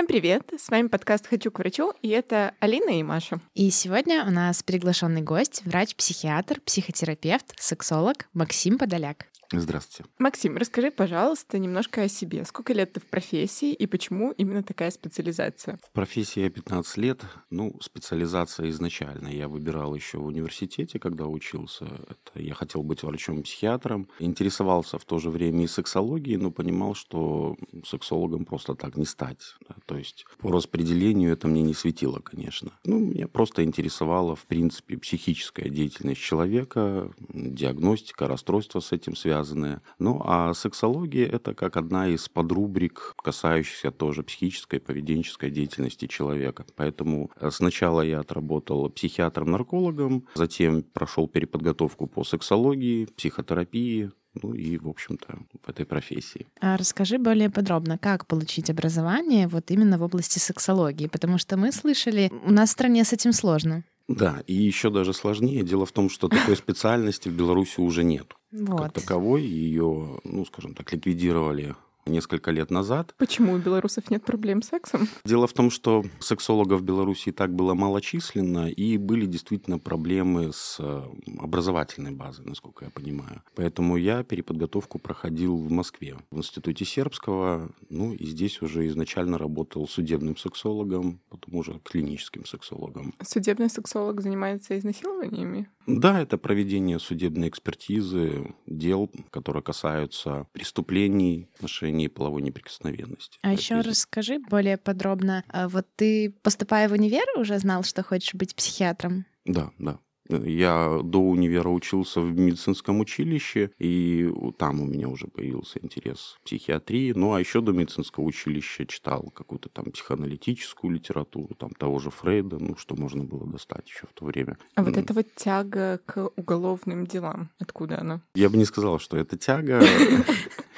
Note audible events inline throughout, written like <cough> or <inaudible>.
Всем привет! С вами подкаст «Хочу к врачу» и это Алина и Маша. И сегодня у нас приглашенный гость, врач-психиатр, психотерапевт, сексолог Максим Подоляк. Здравствуйте. Максим, расскажи, пожалуйста, немножко о себе. Сколько лет ты в профессии и почему именно такая специализация? В профессии я 15 лет. Ну, специализация изначально. Я выбирал еще в университете, когда учился. Это я хотел быть врачом-психиатром. Интересовался в то же время и сексологией, но понимал, что сексологом просто так не стать. То есть по распределению это мне не светило, конечно. Ну, меня просто интересовала, в принципе, психическая деятельность человека, диагностика, расстройства с этим связанные. Ну, а сексология – это как одна из подрубрик, касающихся тоже психической, поведенческой деятельности человека. Поэтому э, сначала я отработал психиатром-наркологом, затем прошел переподготовку по сексологии, психотерапии, ну и, в общем-то, в этой профессии. А расскажи более подробно, как получить образование вот именно в области сексологии, потому что мы слышали, у нас в стране с этим сложно. Да, и еще даже сложнее. Дело в том, что такой <laughs> специальности в Беларуси уже нет. Вот. Как таковой ее, ну, скажем так, ликвидировали несколько лет назад. Почему у белорусов нет проблем с сексом? Дело в том, что сексологов в Беларуси и так было малочисленно, и были действительно проблемы с э, образовательной базой, насколько я понимаю. Поэтому я переподготовку проходил в Москве, в Институте Сербского, ну и здесь уже изначально работал судебным сексологом, потом уже клиническим сексологом. Судебный сексолог занимается изнасилованиями? Да, это проведение судебной экспертизы дел, которые касаются преступлений в отношении половой неприкосновенности. А еще расскажи более подробно. А вот ты, поступая в универ, уже знал, что хочешь быть психиатром? Да, да. Я до универа учился в медицинском училище, и там у меня уже появился интерес к психиатрии. Ну, а еще до медицинского училища читал какую-то там психоаналитическую литературу, там того же Фрейда, ну, что можно было достать еще в то время. А вот эта вот тяга к уголовным делам, откуда она? Я бы не сказал, что это тяга. <laughs>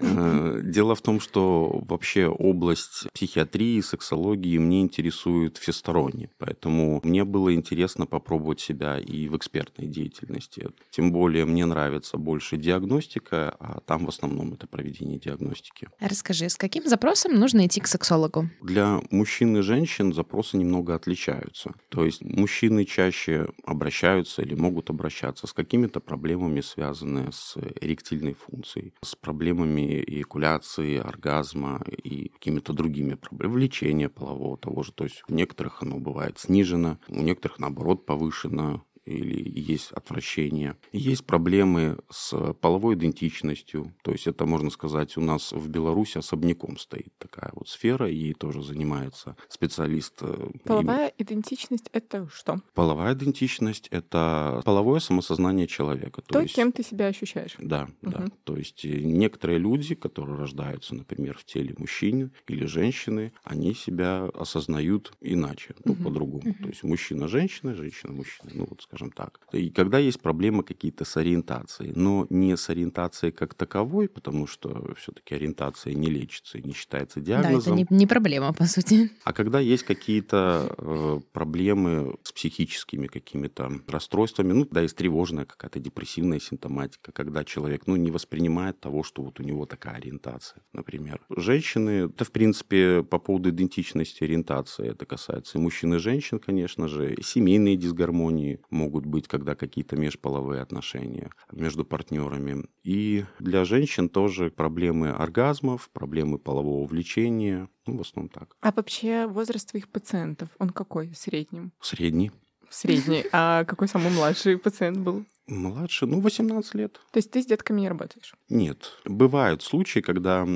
Э, дело в том, что вообще область психиатрии, сексологии мне интересует всесторонне. Поэтому мне было интересно попробовать себя и в экспертной деятельности. Тем более мне нравится больше диагностика, а там в основном это проведение диагностики. Расскажи, с каким запросом нужно идти к сексологу? Для мужчин и женщин запросы немного отличаются. То есть мужчины чаще обращаются или могут обращаться с какими-то проблемами, связанными с эректильной функцией, с проблемами проблемами эякуляции, оргазма и какими-то другими проблемами, влечения полового того же. То есть у некоторых оно бывает снижено, у некоторых, наоборот, повышено или есть отвращение. Есть проблемы с половой идентичностью. То есть это, можно сказать, у нас в Беларуси особняком стоит такая вот сфера, и тоже занимается специалист. Э, Половая им... идентичность — это что? Половая идентичность — это половое самосознание человека. То, То есть... кем ты себя ощущаешь. Да, угу. да. То есть э, некоторые люди, которые рождаются, например, в теле мужчины или женщины, они себя осознают иначе, ну, угу. по-другому. Угу. То есть мужчина-женщина, женщина-мужчина. Ну, вот скажем так. И когда есть проблемы какие-то с ориентацией, но не с ориентацией как таковой, потому что все-таки ориентация не лечится и не считается диагнозом. Да, это не, не проблема, по сути. А когда есть какие-то э, проблемы с психическими какими-то расстройствами, ну, да, есть тревожная какая-то депрессивная симптоматика, когда человек, ну, не воспринимает того, что вот у него такая ориентация, например. Женщины, это, в принципе, по поводу идентичности ориентации, это касается и мужчин, и женщин, конечно же, семейные дисгармонии, могут быть, когда какие-то межполовые отношения между партнерами. И для женщин тоже проблемы оргазмов, проблемы полового влечения, ну, в основном так. А вообще возраст твоих пациентов, он какой в среднем? Средний. Средний. А какой самый младший пациент был? Младше, ну, 18 лет. То есть ты с детками не работаешь? Нет. Бывают случаи, когда...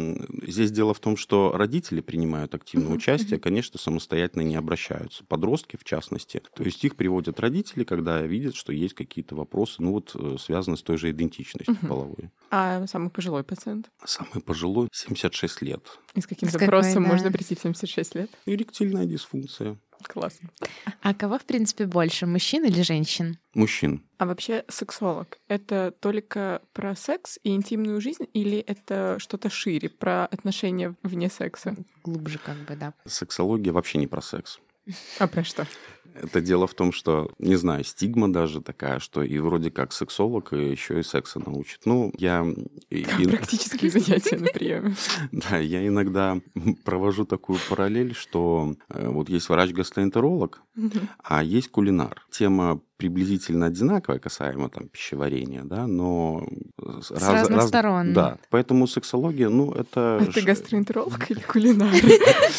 Здесь дело в том, что родители принимают активное uh-huh. участие, конечно, самостоятельно не обращаются. Подростки, в частности. То есть их приводят родители, когда видят, что есть какие-то вопросы, ну, вот, э, связанные с той же идентичностью uh-huh. половой. А самый пожилой пациент? Самый пожилой 76 лет. И с каким с запросом какой, да? можно прийти в 76 лет? Эректильная дисфункция. Классно. А кого, в принципе, больше, мужчин или женщин? Мужчин. А вообще сексолог — это только про секс и интимную жизнь или это что-то шире, про отношения вне секса? Глубже как бы, да. Сексология вообще не про секс. А про что? Это дело в том, что, не знаю, стигма даже такая, что и вроде как сексолог, и еще и секса научит. Ну, я... и- и- Практические занятия на приеме. <laughs> Да, я иногда провожу такую параллель, что э, вот есть врач-гастроэнтеролог, а есть кулинар. Тема приблизительно одинаковая касаемо там пищеварения, да, но с раз- раз- разносторонне. да, поэтому сексология, ну это А ты ж- гастроэнтеролог <laughs> или кулинар?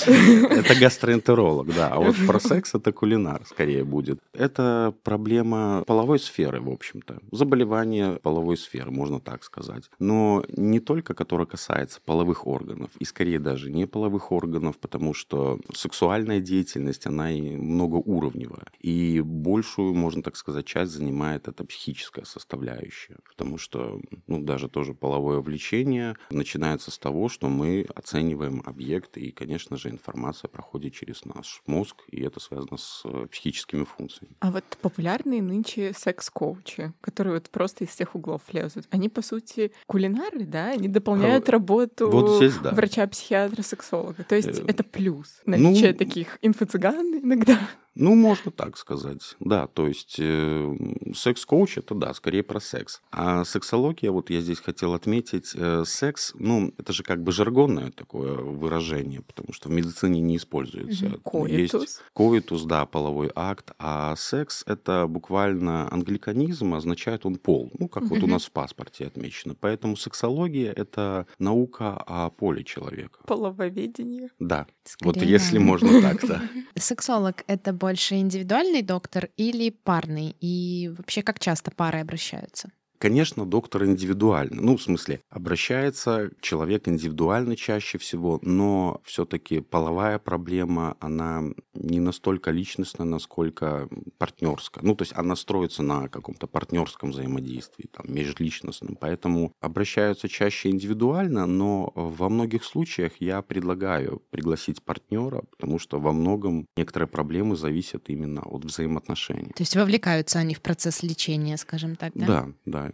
это гастроэнтеролог, да, а вот про секс это кулинар скорее будет. Это проблема половой сферы, в общем-то, заболевание половой сферы, можно так сказать. Но не только, которое касается половых органов, и скорее даже не половых органов, потому что сексуальная деятельность, она и многоуровневая. И большую, можно так сказать, часть занимает эта психическая составляющая. Потому что, ну, даже тоже половое влечение начинается с того, что мы оцениваем объект, и, конечно же, информация проходит через наш мозг, и это связано с э, психическими функциями. А вот популярные нынче секс-коучи, которые вот просто из всех углов лезут, они, по сути, кулинары, да? Они дополняют А, работу вот здесь да. врача-психиатра, сексолога. То есть Э, это плюс. Наличие ну, таких инфо-цыган иногда. Ну, можно так сказать. Да, то есть э, секс-коуч это да, скорее про секс. А сексология, вот я здесь хотел отметить, э, секс, ну, это же как бы жаргонное такое выражение, потому что в медицине не используется. Мгм. Есть Коитус. коитус, да, половой акт, а секс это буквально англиканизм, означает он пол, ну, как вот у нас в паспорте отмечено. Поэтому сексология это наука о поле человека. Полововедение. Да, вот Скорее, если да. можно так, да. <laughs> Сексолог — это больше индивидуальный доктор или парный? И вообще, как часто пары обращаются? Конечно, доктор индивидуально. Ну, в смысле, обращается человек индивидуально чаще всего, но все-таки половая проблема, она не настолько личностная, насколько партнерская. Ну, то есть она строится на каком-то партнерском взаимодействии, там, межличностном. Поэтому обращаются чаще индивидуально, но во многих случаях я предлагаю пригласить партнера, потому что во многом некоторые проблемы зависят именно от взаимоотношений. То есть вовлекаются они в процесс лечения, скажем так, да? Да, да,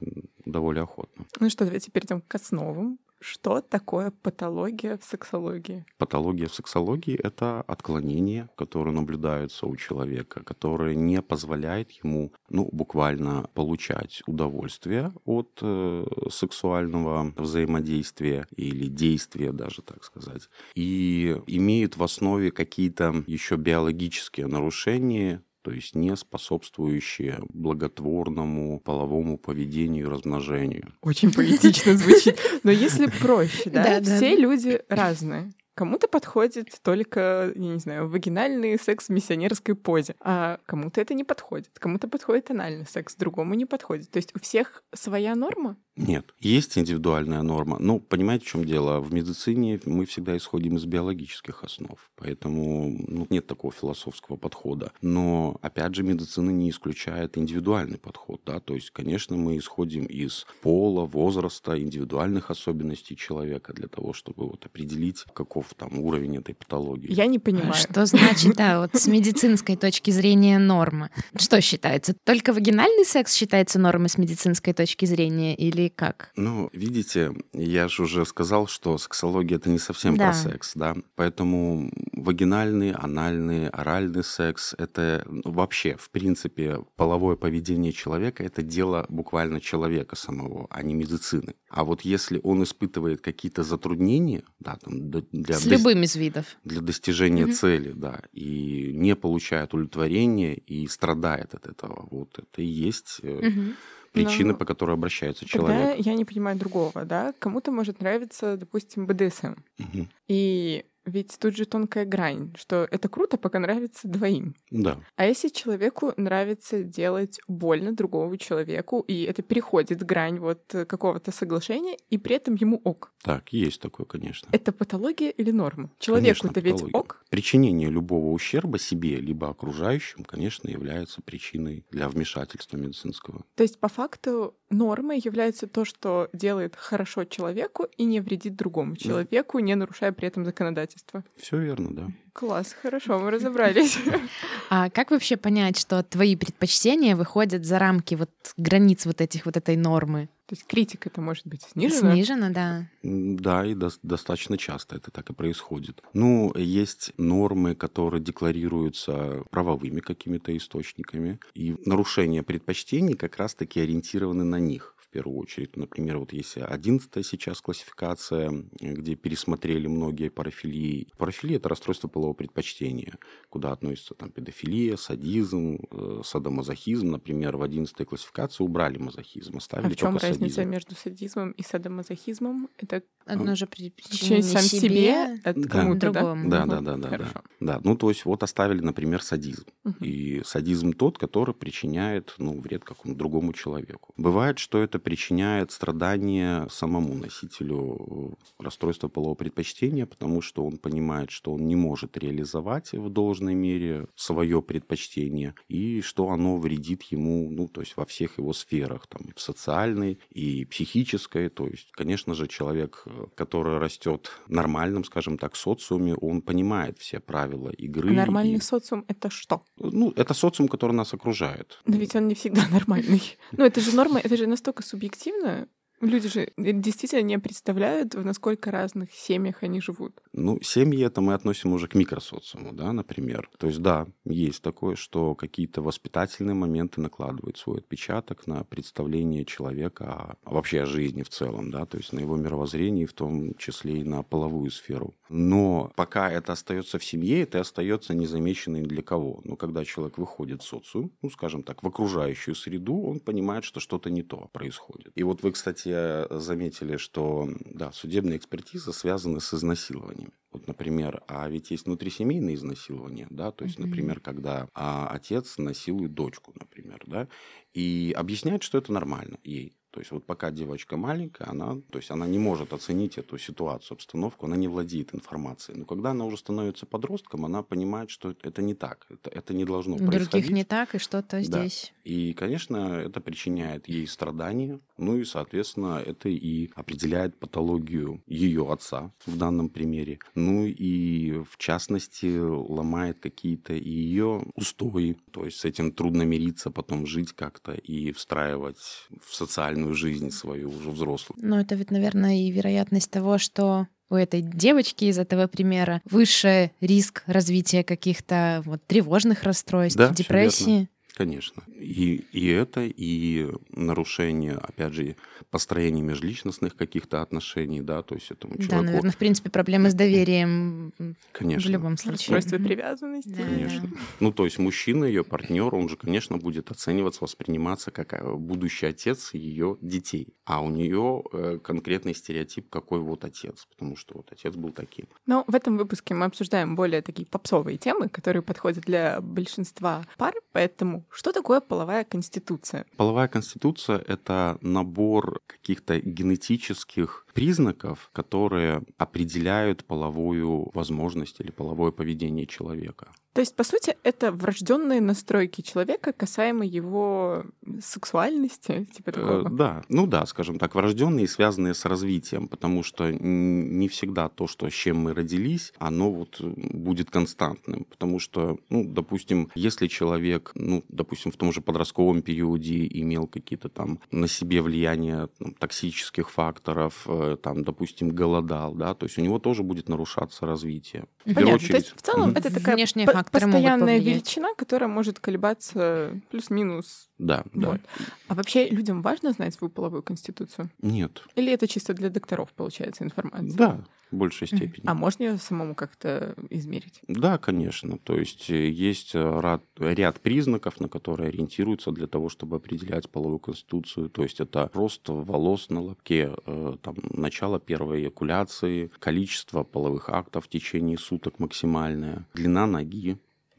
довольно охотно. Ну что, давайте перейдем к основам. Что такое патология в сексологии? Патология в сексологии — это отклонения, которые наблюдаются у человека, которые не позволяют ему, ну, буквально получать удовольствие от э, сексуального взаимодействия или действия даже, так сказать, и имеют в основе какие-то еще биологические нарушения, то есть не способствующие благотворному половому поведению и размножению. Очень поэтично звучит. Но если проще, да, <laughs> все люди разные. Кому-то подходит только, я не знаю, вагинальный секс в миссионерской позе, а кому-то это не подходит. Кому-то подходит анальный секс, другому не подходит. То есть у всех своя норма? Нет, есть индивидуальная норма. Ну, понимаете, в чем дело? В медицине мы всегда исходим из биологических основ, поэтому ну, нет такого философского подхода. Но, опять же, медицина не исключает индивидуальный подход, да, то есть, конечно, мы исходим из пола, возраста, индивидуальных особенностей человека для того, чтобы вот определить, каков там уровень этой патологии. Я не понимаю. А Что значит, да, вот с медицинской точки зрения норма? Что считается? Только вагинальный секс считается нормой с медицинской точки зрения или как? Ну, видите, я же уже сказал, что сексология это не совсем Да. про секс, да. Поэтому вагинальный, анальный, оральный секс это ну, вообще, в принципе, половое поведение человека это дело буквально человека самого, а не медицины. А вот если он испытывает какие-то затруднения, да, там, д- для, С дос- любым из видов. для достижения Мгм. цели, да, и не получает удовлетворения и страдает от этого, вот это и есть Мгм. причина, Но по которой обращается Тогда человек. я не понимаю другого, да? Кому-то может нравиться, допустим, БДСМ. Мгм. И ведь тут же тонкая грань, что это круто, пока нравится двоим. Да. А если человеку нравится делать больно другому человеку, и это переходит грань вот э, какого-то соглашения, и при этом ему ок. Так, есть такое, конечно. Это патология или норма? Человеку-то ведь ок. Причинение любого ущерба себе либо окружающим, конечно, является причиной для вмешательства медицинского. То есть по факту нормой является то, что делает хорошо человеку и не вредит другому человеку, не нарушая при этом законодательство. Все верно, да. Класс, хорошо, мы разобрались. <laughs> А как вообще понять, что твои предпочтения выходят за рамки вот границ вот этих вот этой нормы? То есть критика это может быть снижена? Снижена, да. Да, и до- достаточно часто это так и происходит. Ну, есть нормы, которые декларируются правовыми какими-то источниками, и нарушение предпочтений как раз-таки ориентированы на них первую очередь. Например, вот есть 11 сейчас классификация, где пересмотрели многие парафилии. Парафилия – это расстройство полового предпочтения, куда относятся там педофилия, садизм, э, садомазохизм. Например, в 11 классификации убрали мазохизм, А оставили в чем только разница садизм. между садизмом и садомазохизмом? Это Одно же причинение сам себе, себе, это Да. кому-то, да? другому. Да, да, да, да, да. Хорошо. Да, ну то есть вот оставили, например, садизм. Мгм. И садизм тот, который причиняет ну, вред какому-то другому человеку. Бывает, что это причиняет страдания самому носителю э, расстройства полового предпочтения, потому что он понимает, что он не может реализовать в должной мере свое предпочтение, и что оно вредит ему, ну, то есть во всех его сферах, там, и в социальной, и психической. То есть, конечно же, человек, э, который растет в нормальном, скажем так, социуме, он понимает все правила игры. А нормальный и- социум это что? ну, это социум, который нас окружает. Но ведь он не всегда <laughs> нормальный. Ну, это же норма, это же настолько субъективно. Люди же действительно не представляют, в насколько разных семьях они живут. Ну, семьи это мы относим уже к микросоциуму, да, например. То есть, да, есть такое, что какие-то воспитательные моменты накладывают свой отпечаток на представление человека о, вообще о жизни в целом, да, то есть на его мировоззрении, в том числе и на половую сферу. Но пока это остается в семье, это остается незамеченным для кого. Но когда человек выходит в социум, ну, скажем так, в окружающую среду, он понимает, что что-то не то происходит. И вот вы, кстати, заметили, что, да, судебные экспертизы связаны с изнасилованием. Вот, например, а ведь есть внутрисемейные изнасилования, да, то есть, Мгм. например, когда а, отец насилует дочку, например, да, и объясняет, что это нормально ей. То есть вот пока девочка маленькая, она, то есть она не может оценить эту ситуацию, обстановку, она не владеет информацией. Но когда она уже становится подростком, она понимает, что это не так, это, это не должно других происходить. не так, и что-то Да. здесь. И, конечно, это причиняет ей страдания, ну и, соответственно, это и определяет патологию ее отца в данном примере. Ну и, в частности, ломает какие-то ее устои, то есть с этим трудно мириться, потом жить как-то и встраивать в социальную жизнь свою уже взрослую. Но это ведь, наверное, и вероятность того, что у этой девочки из этого примера выше риск развития каких-то вот тревожных расстройств, Да, депрессии. Конечно. И, и это, и нарушение, опять же, построения межличностных каких-то отношений, да, то есть этому Да, человеку... наверное, в принципе, проблемы с доверием Конечно. в любом случае. Расстройство привязанности. Да, Конечно. да. Ну, то есть мужчина, ее партнер, он же, конечно, будет оцениваться, восприниматься как э, будущий отец ее детей. А у нее э, конкретный стереотип, какой вот отец, потому что вот отец был таким. Но в этом выпуске мы обсуждаем более такие попсовые темы, которые подходят для большинства пар. Поэтому что такое половая конституция? Половая конституция — это набор каких-то генетических признаков, которые определяют половую возможность или половое поведение человека. То есть, по сути, это врожденные настройки человека, касаемо его сексуальности, типа Э, такого. Да, ну да, скажем так, врожденные, связанные с развитием, потому что не всегда то, что, с чем мы родились, оно вот э, будет константным, потому что, ну, допустим, если человек, ну, допустим, в том же подростковом периоде имел какие-то там на себе влияние там, токсических факторов, э, там, допустим, голодал, да, то есть у него тоже будет нарушаться развитие. В первую Понятно. То есть, в целом, это такая Внешние могут постоянная повлиять. величина, которая может колебаться плюс-минус. Да, да. Вот. А вообще людям важно знать свою половую конституцию? Нет. Или это чисто для докторов, получается, информация? Да, в большей степени. А можно ее самому как-то измерить? Да, конечно. То есть э, есть э, ряд, ряд признаков, на которые ориентируются для того, чтобы определять половую конституцию. То есть это рост волос на лобке, э, там, начало первой эякуляции, количество половых актов в течение суток максимальное, длина ноги,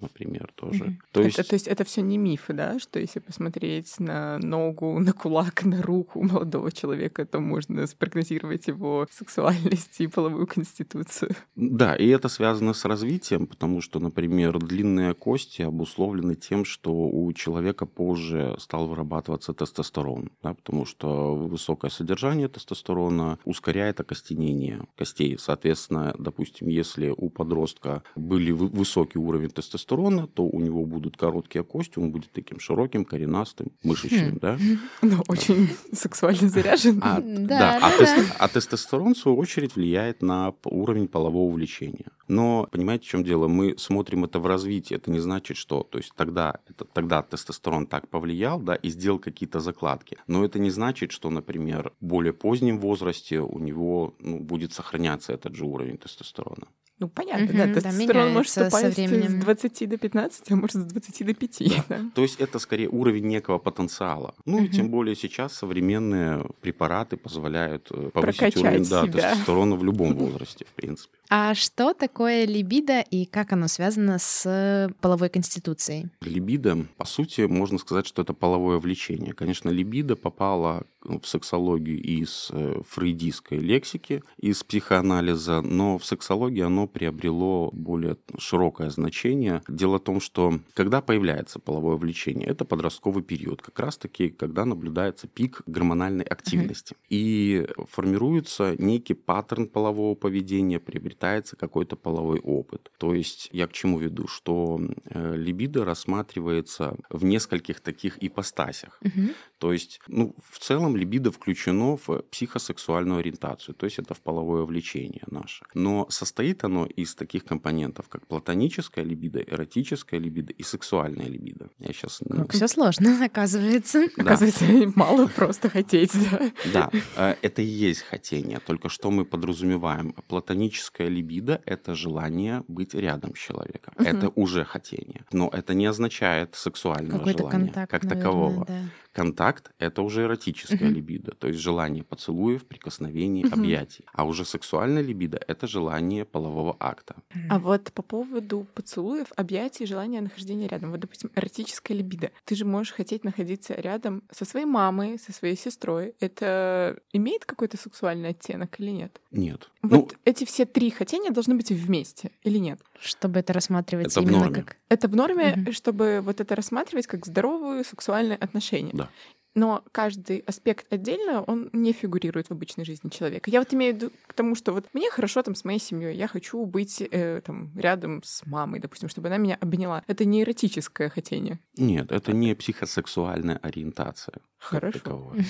например, тоже. Мгм. То Это- есть, то есть это все не мифы, да, что если посмотреть на ногу, на кулак, на руку молодого человека, то можно спрогнозировать его сексуальность и половую конституцию. да, и это связано с развитием, потому что, например, длинные кости обусловлены тем, что у человека позже стал вырабатываться тестостерон, да, потому что высокое содержание тестостерона ускоряет окостенение костей. Соответственно, допустим, если у подростка были вы- высокий уровень тестостерона, то у него будут короткие кости, он будет таким широким, коренастым, мышечным, Хм. да. <laughs> Но очень сексуально заряжен. А, Да, а, да, а тестостерон, в свою очередь, влияет на уровень полового влечения. Но, понимаете, в чем дело? Мы смотрим это в развитии. Это не значит, что... То есть тогда, это, тогда тестостерон так повлиял, да, и сделал какие-то закладки. Но это не значит, что, например, в более позднем возрасте у него ну, будет сохраняться этот же уровень тестостерона. Ну, понятно, Мгм, да, да, тестостерон может меняется со упасть с временем. 20 до 15, а может с 20 до 5. Да. То есть это скорее уровень некого потенциала. Ну и Мгм. тем более сейчас современные препараты позволяют э, повысить Прокачать уровень да, себя. тестостерона в любом возрасте, в принципе. А что такое либидо и как оно связано с половой конституцией? Либидо, по сути, можно сказать, что это половое влечение. Конечно, либидо попало в сексологию из э, фрейдистской лексики, из психоанализа, но в сексологии оно приобрело более широкое значение. Дело в том, что когда появляется половое влечение, это подростковый период, как раз-таки, когда наблюдается пик гормональной активности. И формируется некий паттерн полового поведения, приобретается какой-то половой опыт. То есть я к чему веду, что э, либидо рассматривается в нескольких таких ипостасях. Мгм. То есть, ну, в целом либидо включено в психосексуальную ориентацию, то есть это в половое влечение наше. Но состоит оно из таких компонентов, как платоническая либидо, эротическая либидо и сексуальная либидо. Я сейчас... Как все сложно, <laughs> оказывается. Оказывается, <laughs> мало просто хотеть, да. Да, э, это и есть хотение. Только что мы подразумеваем? Платоническая либидо — это желание быть рядом с человеком. Мгм. Это уже хотение. Но это не означает сексуальное Какой-то желание контакт, как наверное, такового. да. Контакт — это уже эротическая Мгм. либидо, то есть желание поцелуев, прикосновений, Мгм. объятий. А уже сексуальная либидо — это желание полового акта. А вот по поводу поцелуев, объятий, желания нахождения рядом. Вот, допустим, эротическая либидо. Ты же можешь хотеть находиться рядом со своей мамой, со своей сестрой. Это имеет какой-то сексуальный оттенок или нет? Нет. Вот Ну, эти все три хотения должны быть вместе или нет? Чтобы это рассматривать Это в именно норме. как... Это в норме, Мгм. чтобы вот это рассматривать как здоровые сексуальные отношения. Да. Но каждый аспект отдельно, он не фигурирует в обычной жизни человека. Я вот имею в виду к тому, что вот мне хорошо там с моей семьей, я хочу быть э, там рядом с мамой, допустим, чтобы она меня обняла. Это не эротическое хотение. нет, это не психосексуальная ориентация. Хорошо. <laughs>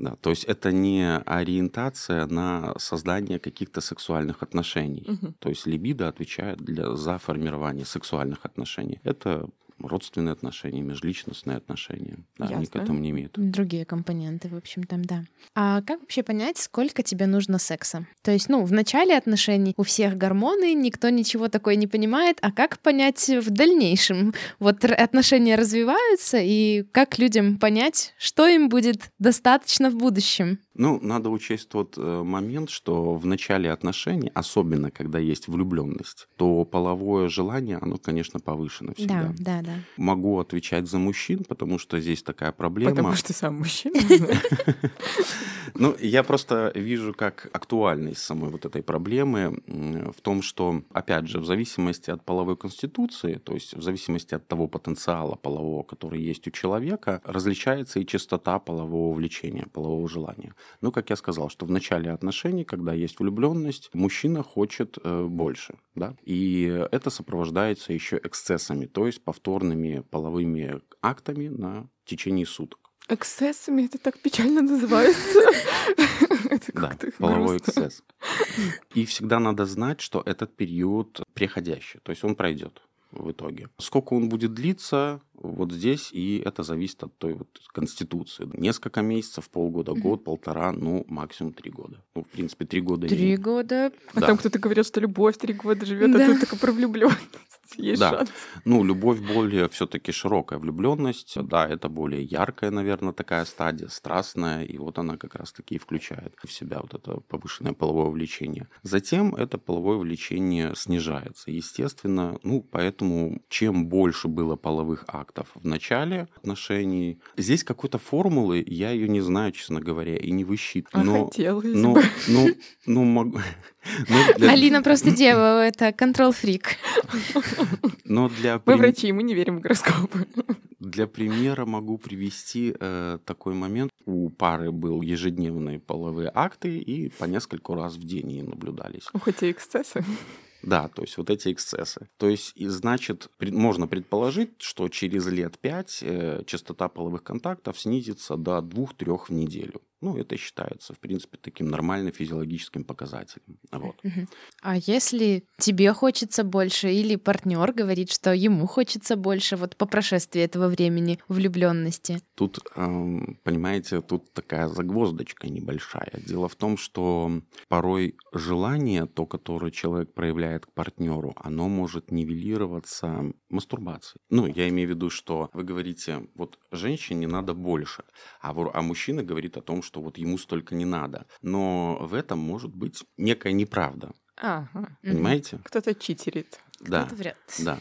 Да, то есть это не ориентация на создание каких-то сексуальных отношений. Мгм. То есть либидо отвечает для, за формирование сексуальных отношений. Это родственные отношения, межличностные отношения. Да, они к Ясно. этому не имеют. Другие компоненты, в общем, там, да. А как вообще понять, сколько тебе нужно секса? То есть, ну, в начале отношений у всех гормоны, никто ничего такое не понимает, а как понять в дальнейшем? Вот отношения развиваются, и как людям понять, что им будет достаточно в будущем? Ну, надо учесть тот э, момент, что в начале отношений, особенно когда есть влюбленность, то половое желание, оно, конечно, повышено всегда. Да, да, да. Могу отвечать за мужчин, потому что здесь такая проблема. Потому что сам мужчина. <laughs> Ну, я просто вижу как актуальность самой вот этой проблемы в том, что, опять же, в зависимости от половой конституции, то есть в зависимости от того потенциала полового, который есть у человека, различается и частота полового влечения, полового желания. Ну, как я сказал, что в начале отношений, когда есть влюбленность, мужчина хочет э, больше, да, и это сопровождается еще эксцессами, то есть повторными половыми актами на течение суток. Эксцессами это так печально называется. <laughs> Да, половой эксцесс. И всегда надо знать, что этот период преходящий, то есть он пройдет в итоге. Сколько он будет длиться, вот здесь, и это зависит от той вот конституции. Несколько месяцев, полгода, год, полтора, ну, максимум три года. Ну, в принципе, три года. и- Три года. А Да. там кто-то говорил, что любовь три года живет, а Да. тут только про влюбленность. <laughs> Есть Да. шанс. Ну, любовь более все-таки широкая влюбленность, да, это более яркая, наверное, такая стадия, страстная, и вот она как раз-таки и включает в себя вот это повышенное половое влечение. Затем это половое влечение снижается, естественно, ну, поэтому чем больше было половых актов в начале отношений, здесь какой-то формулы, я ее не знаю, честно говоря, и не А высчитываю, но... хотелось Ну, бы. ну, ну, могу... Алина просто дева, это контрол-фрик. <laughs> Но для, Мы врачи, мы не верим в гороскопы. для примера могу привести э, такой момент. У пары был ежедневные половые акты, и по нескольку раз в день они наблюдались. Хоть и эксцессы. Да, то есть вот эти эксцессы. То есть, и значит, пред- можно предположить, что через лет пять э, частота половых контактов снизится до двух-трех в неделю. Ну, это считается, в принципе, таким нормальным физиологическим показателем. Вот. А если тебе хочется больше, или партнер говорит, что ему хочется больше, вот по прошествии этого времени влюбленности? Тут, эм, понимаете, тут такая загвоздочка небольшая. Дело в том, что порой желание, то, которое человек проявляет к партнеру, оно может нивелироваться мастурбацией. Ну, я имею в виду, что вы говорите, вот женщине надо больше, а, а мужчина говорит о том, что вот ему столько не надо. Но в этом может быть некая неправда. Ага. Понимаете? Кто-то читерит. Да. Кто-то врет. Да.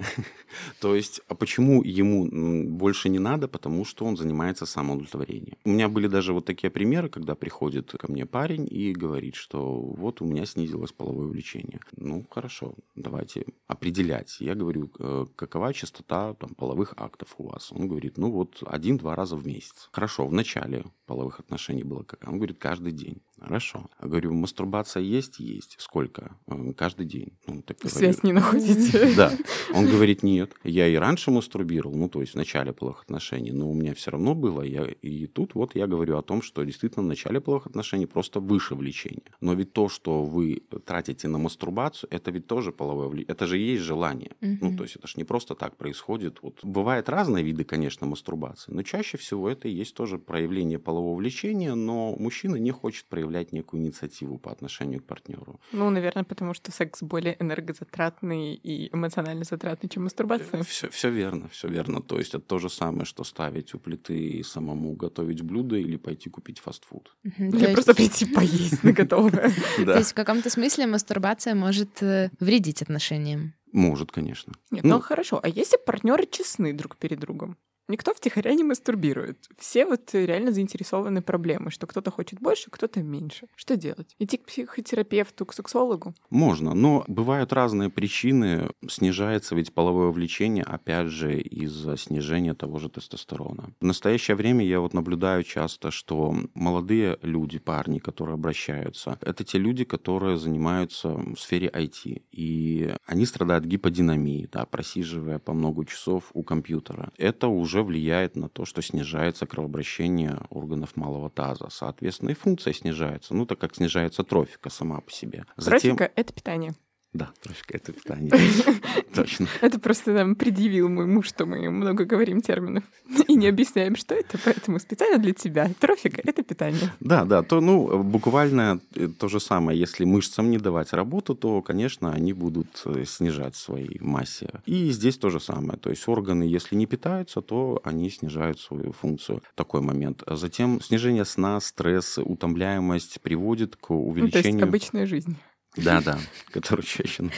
<laughs> То есть, а почему ему больше не надо? Потому что он занимается самоудовлетворением. У меня были даже вот такие примеры, когда приходит ко мне парень и говорит, что вот у меня снизилось половое влечение. Ну, хорошо, давайте определять. Я говорю, э, какова частота там, половых актов у вас? Он говорит, ну вот один-два раза в месяц. Хорошо, в начале половых отношений было как? Он говорит, каждый день. Хорошо. Я говорю, мастурбация есть? Есть. Сколько? «Э, Каждый день. Ну, так говорю, Связь не находите. да. Он <laughs> <laughs> говорит, нет, я и раньше мастурбировал, ну, то есть в начале половых отношений, но у меня все равно было. Я, и тут вот я говорю о том, что действительно в начале половых отношений просто выше влечение. Но ведь то, что вы тратите на мастурбацию, это ведь тоже половое влечение. Это же есть желание. Ну, Мгм. то есть это же не просто так происходит. Вот бывают разные виды, конечно, мастурбации, но чаще всего это и есть тоже проявление полового влечения, но мужчина не хочет проявлять некую инициативу по отношению к партнеру. Ну, наверное, потому что секс более энергозатратный и эмоционально затратный, чем мастурбация. Все, все верно, все верно. То есть это то же самое, что ставить у плиты и самому готовить блюдо или пойти купить фастфуд. Или просто прийти поесть на готовое. <laughs> То есть в каком-то смысле мастурбация может э, вредить отношениям. может, конечно. Нет, Ну. ну хорошо. А если партнеры честны друг перед другом? Никто втихаря не мастурбирует. Все вот реально заинтересованы проблемой, что кто-то хочет больше, кто-то меньше. Что делать? Идти к психотерапевту, к сексологу? Можно, но бывают разные причины. Снижается ведь половое влечение, опять же, из-за снижения того же тестостерона. В настоящее время я вот наблюдаю часто, что молодые люди, парни, которые обращаются, это те люди, которые занимаются в сфере IT. И они страдают гиподинамией, да, просиживая по много часов у компьютера. Это уже влияет на то, что снижается кровообращение органов малого таза. Соответственно, и функция снижается, ну, так как снижается трофика сама по себе. Затем- Трофика — это питание. Да, трофика это питание. <laughs> Точно. Это просто нам предъявил мой муж, что мы много говорим терминов <laughs> и не объясняем, что это, поэтому специально для тебя. Трофика — это питание. Да, да, то, ну, буквально э, то же самое. Если мышцам не давать работу, то, конечно, они будут э, снижаться в своей массе. И здесь то же самое. То есть органы, если не питаются, то они снижают свою функцию. Такой момент. Затем снижение сна, стресс, утомляемость приводит к Ну, то есть увеличению... обычная жизнь. Да, да, <laughs> который чаще.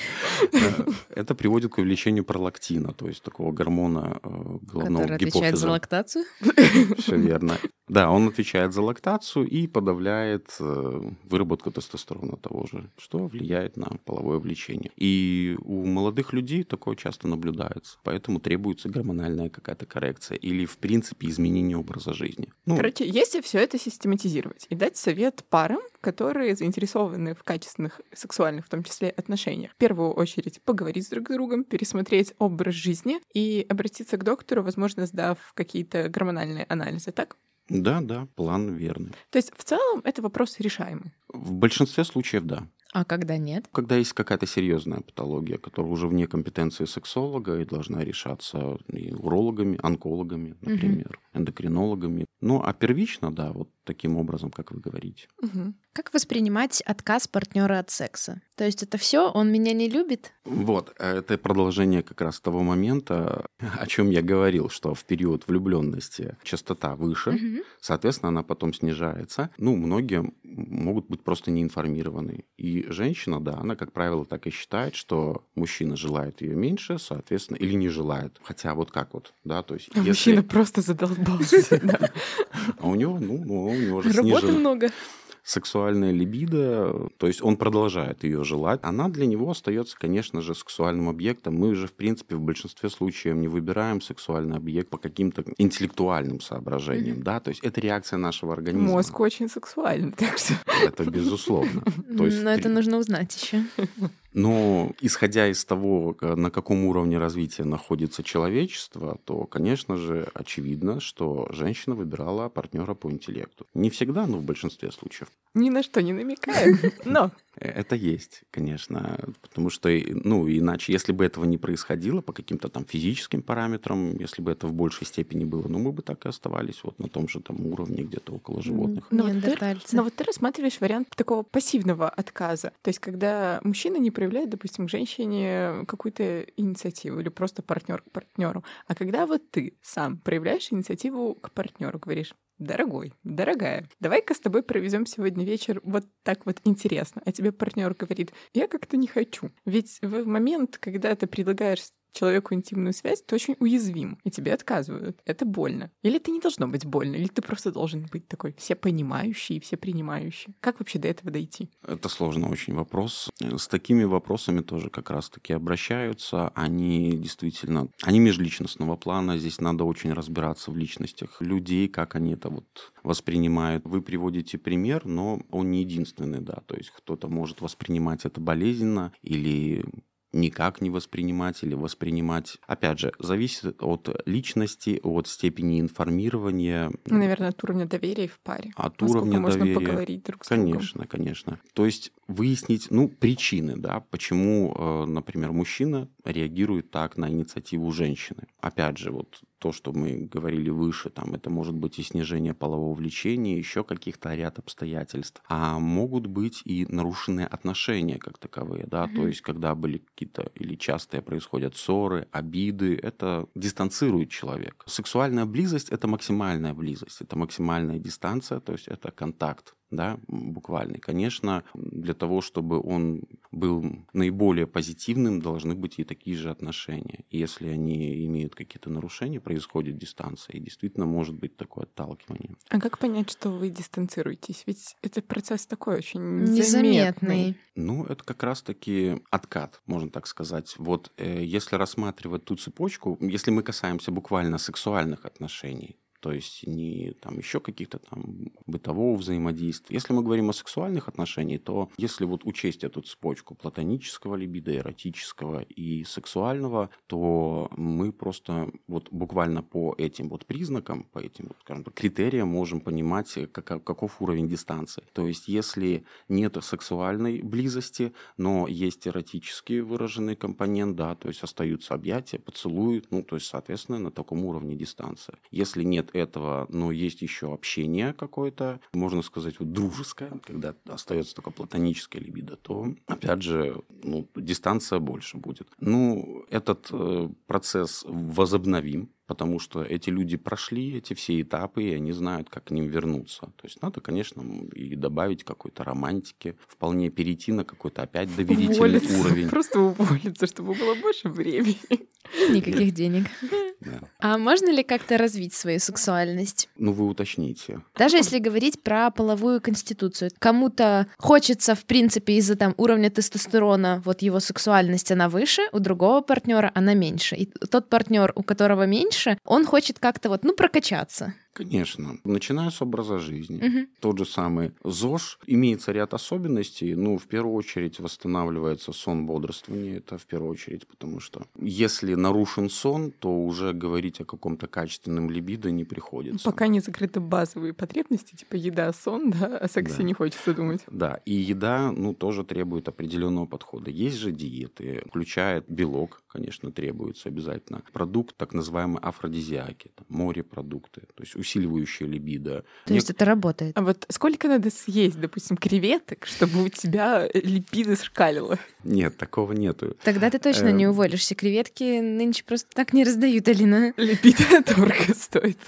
Э, Это приводит к увеличению пролактина, то есть такого гормона э, головного Который отвечает за гипофиза. лактацию. <laughs> Все верно. Да, он отвечает за лактацию и подавляет э, выработку тестостерона того же, что влияет на половое влечение. И у молодых людей такое часто наблюдается, поэтому требуется гормональная какая-то коррекция или, в принципе, изменение образа жизни. Ну, Короче, если все это систематизировать и дать совет парам, которые заинтересованы в качественных сексуальных, в том числе, отношениях, в первую очередь поговорить с друг с другом, пересмотреть образ жизни и обратиться к доктору, возможно, сдав какие-то гормональные анализы, так? да, да, план верный. То есть в целом это вопрос решаемый. В большинстве случаев, да. А когда нет? Когда есть какая-то серьезная патология, которая уже вне компетенции сексолога и должна решаться и урологами, онкологами, например, угу. эндокринологами. Ну, а первично, да, вот таким образом, как вы говорите. Угу. Как воспринимать отказ партнера от секса? То есть это все, он меня не любит? Вот, это продолжение как раз того момента, о чем я говорил, что в период влюбленности частота выше, угу. соответственно, она потом снижается. Ну, многие могут быть просто неинформированы. И женщина, да, она, как правило, так и считает, что мужчина желает ее меньше, соответственно, или не желает. Хотя вот как вот, да, то есть... А если... мужчина просто задолбался. <laughs> А у него, ну, ну, у него же Работы много сексуальная либидо, то есть он продолжает ее желать, она для него остается, конечно же, сексуальным объектом. Мы же, в принципе, в большинстве случаев не выбираем сексуальный объект по каким-то интеллектуальным соображениям, mm-hmm. да, то есть это реакция нашего организма. Мозг очень сексуальный, <laughs> так что... Это безусловно. То есть Но это нужно узнать еще. Но исходя из того, на каком уровне развития находится человечество, то, конечно же, очевидно, что женщина выбирала партнера по интеллекту. Не всегда, но в большинстве случаев. Ни на что не намекаем, <laughs> но... Это есть, конечно, потому что, ну, иначе, если бы этого не происходило по каким-то там физическим параметрам, если бы это в большей степени было, ну, мы бы так и оставались вот на том же там уровне где-то около животных. Но, вот ты, но вот ты рассматриваешь вариант такого пассивного отказа, то есть когда мужчина не проявляет, допустим, к женщине какую-то инициативу или просто партнер к партнеру, а когда вот ты сам проявляешь инициативу к партнеру, говоришь, дорогой, дорогая, давай-ка с тобой проведем сегодня вечер вот так вот интересно. А тебе партнер говорит, я как-то не хочу. Ведь в момент, когда ты предлагаешь человеку интимную связь, ты очень уязвим, и тебе отказывают. Это больно. Или это не должно быть больно, или ты просто должен быть такой все понимающий и все принимающий. Как вообще до этого дойти? Это сложный очень вопрос. С такими вопросами тоже как раз-таки обращаются. Они действительно, они межличностного плана. Здесь надо очень разбираться в личностях людей, как они это вот воспринимают. Вы приводите пример, но он не единственный, да. То есть кто-то может воспринимать это болезненно или никак не воспринимать или воспринимать. Опять же, зависит от личности, от степени информирования. Ну, наверное, от уровня доверия в паре. От Насколько уровня можно доверия. поговорить друг с конечно, другом. Конечно, конечно. То есть выяснить, ну, причины, да, почему, э, например, мужчина реагирует так на инициативу женщины. Опять же, вот то, что мы говорили выше, там это может быть и снижение полового влечения, еще каких-то ряд обстоятельств. А могут быть и нарушенные отношения как таковые, да, mm-hmm. то есть когда были какие-то или частые происходят ссоры, обиды, это дистанцирует человека. Сексуальная близость – это максимальная близость, это максимальная дистанция, то есть это контакт да, буквальный. Конечно, для того, чтобы он был наиболее позитивным, должны быть и такие же отношения. И если они имеют какие-то нарушения, происходит дистанция, и действительно может быть такое отталкивание. А как понять, что вы дистанцируетесь? Ведь это процесс такой очень незаметный. Ну, это как раз-таки откат, можно так сказать. Вот э, если рассматривать ту цепочку, если мы касаемся буквально сексуальных отношений, то есть не там еще каких-то там бытового взаимодействия. Если мы говорим о сексуальных отношениях, то если вот учесть эту цепочку платонического либидо, эротического и сексуального, то мы просто вот буквально по этим вот признакам, по этим вот, скажем критериям можем понимать, как, каков уровень дистанции. То есть если нет сексуальной близости, но есть эротически выраженный компонент, да, то есть остаются объятия, поцелуи, ну, то есть, соответственно, на таком уровне дистанция. Если нет этого, но есть еще общение какое-то, можно сказать, вот дружеское, когда остается только платоническая либидо, то, опять же, ну, дистанция больше будет. Ну, этот э, процесс возобновим, потому что эти люди прошли эти все этапы, и они знают, как к ним вернуться. То есть надо, конечно, и добавить какой-то романтики, вполне перейти на какой-то опять доверительный уволиться. уровень. Просто уволиться, чтобы было больше времени. Никаких денег. Да. А можно ли как-то развить свою сексуальность? Ну, вы уточните. Даже если говорить про половую конституцию. Кому-то хочется, в принципе, из-за там уровня тестостерона, вот его сексуальность, она выше, у другого партнера она меньше. И тот партнер, у которого меньше, он хочет как-то вот, ну, прокачаться. Конечно. Начиная с образа жизни. Мгм. Тот же самый ЗОЖ. Имеется ряд особенностей. Ну, в первую очередь восстанавливается сон бодрствования. Это в первую очередь, потому что если нарушен сон, то уже говорить о каком-то качественном либидо не приходится. Пока не закрыты базовые потребности, типа еда, сон, да, о сексе Да. не хочется думать. Да, и еда, ну, тоже требует определенного подхода. Есть же диеты, включает белок, конечно, требуется обязательно. Продукт, так называемые афродизиаки, там, морепродукты, то есть усиливающие либидо. То есть это работает. А вот сколько надо съесть, допустим, креветок, чтобы у тебя липиды шкалило? Нет, такого нету. Тогда ты точно Эм. не уволишься. Креветки нынче просто так не раздают, Алина. Липиды <laughs> дорого стоит.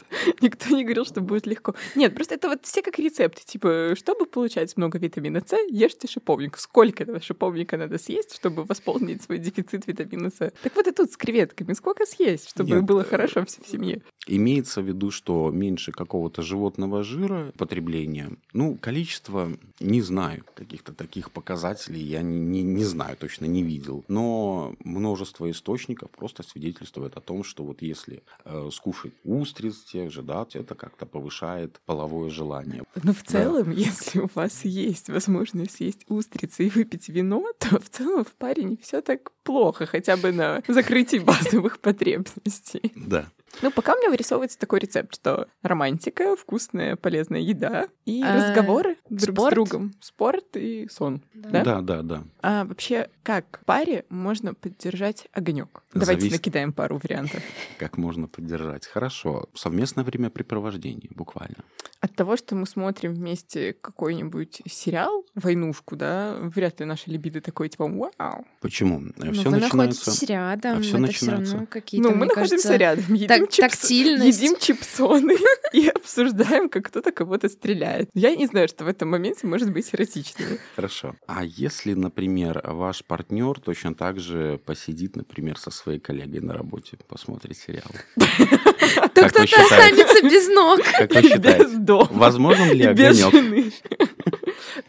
Никто не говорил, что будет легко. Нет, просто это вот все как рецепты. Типа, чтобы получать много витамина С, ешьте шиповник. Сколько этого шиповника надо съесть, чтобы восполнить свой дефицит витамина С? Так вот и тут с креветками. Сколько съесть, чтобы Нет, было э, хорошо всей в семье? Имеется в виду, что меньше какого-то животного жира потребления. Ну, количество, не знаю, каких-то таких показателей я не, не, не знаю, точно не видел. Но множество источников просто свидетельствует о том, что вот если э, скушать устриц тех же, да, это как-то повышает половое желание. Но в целом, если у вас есть возможность съесть устрицы и выпить вино, то в целом в паре не все так плохо, хотя бы на закрытии базовых потребностей. Да. Ну, пока у меня вырисовывается такой рецепт, что романтика, вкусная, полезная еда и А, разговоры друг спорт? с другом. Спорт и сон. Да? Да, да, да. А вообще, как в паре можно поддержать огонек? Давайте Зависит- накидаем пару вариантов. Как можно поддержать? Хорошо. Совместное времяпрепровождение, буквально. От того, что мы смотрим вместе какой-нибудь сериал, войнушку, да, вряд ли наши либидо такой, типа, вау. Почему? Ну, Все начинается... рядом, а все начинается- равно какие-то, Ну, мы находимся кажется, рядом, едим, чипс- едим чипсоны <laughs> и обсуждаем, как кто-то кого-то стреляет. Я не знаю, что в этом моменте может быть эротичным. Хорошо. А если, например, ваш партнер точно так же посидит, например, со своей коллегой на работе, посмотрит сериал? То кто-то останется без ног. Как вы <laughs> Без считаете? дома. Возможен ли огонек?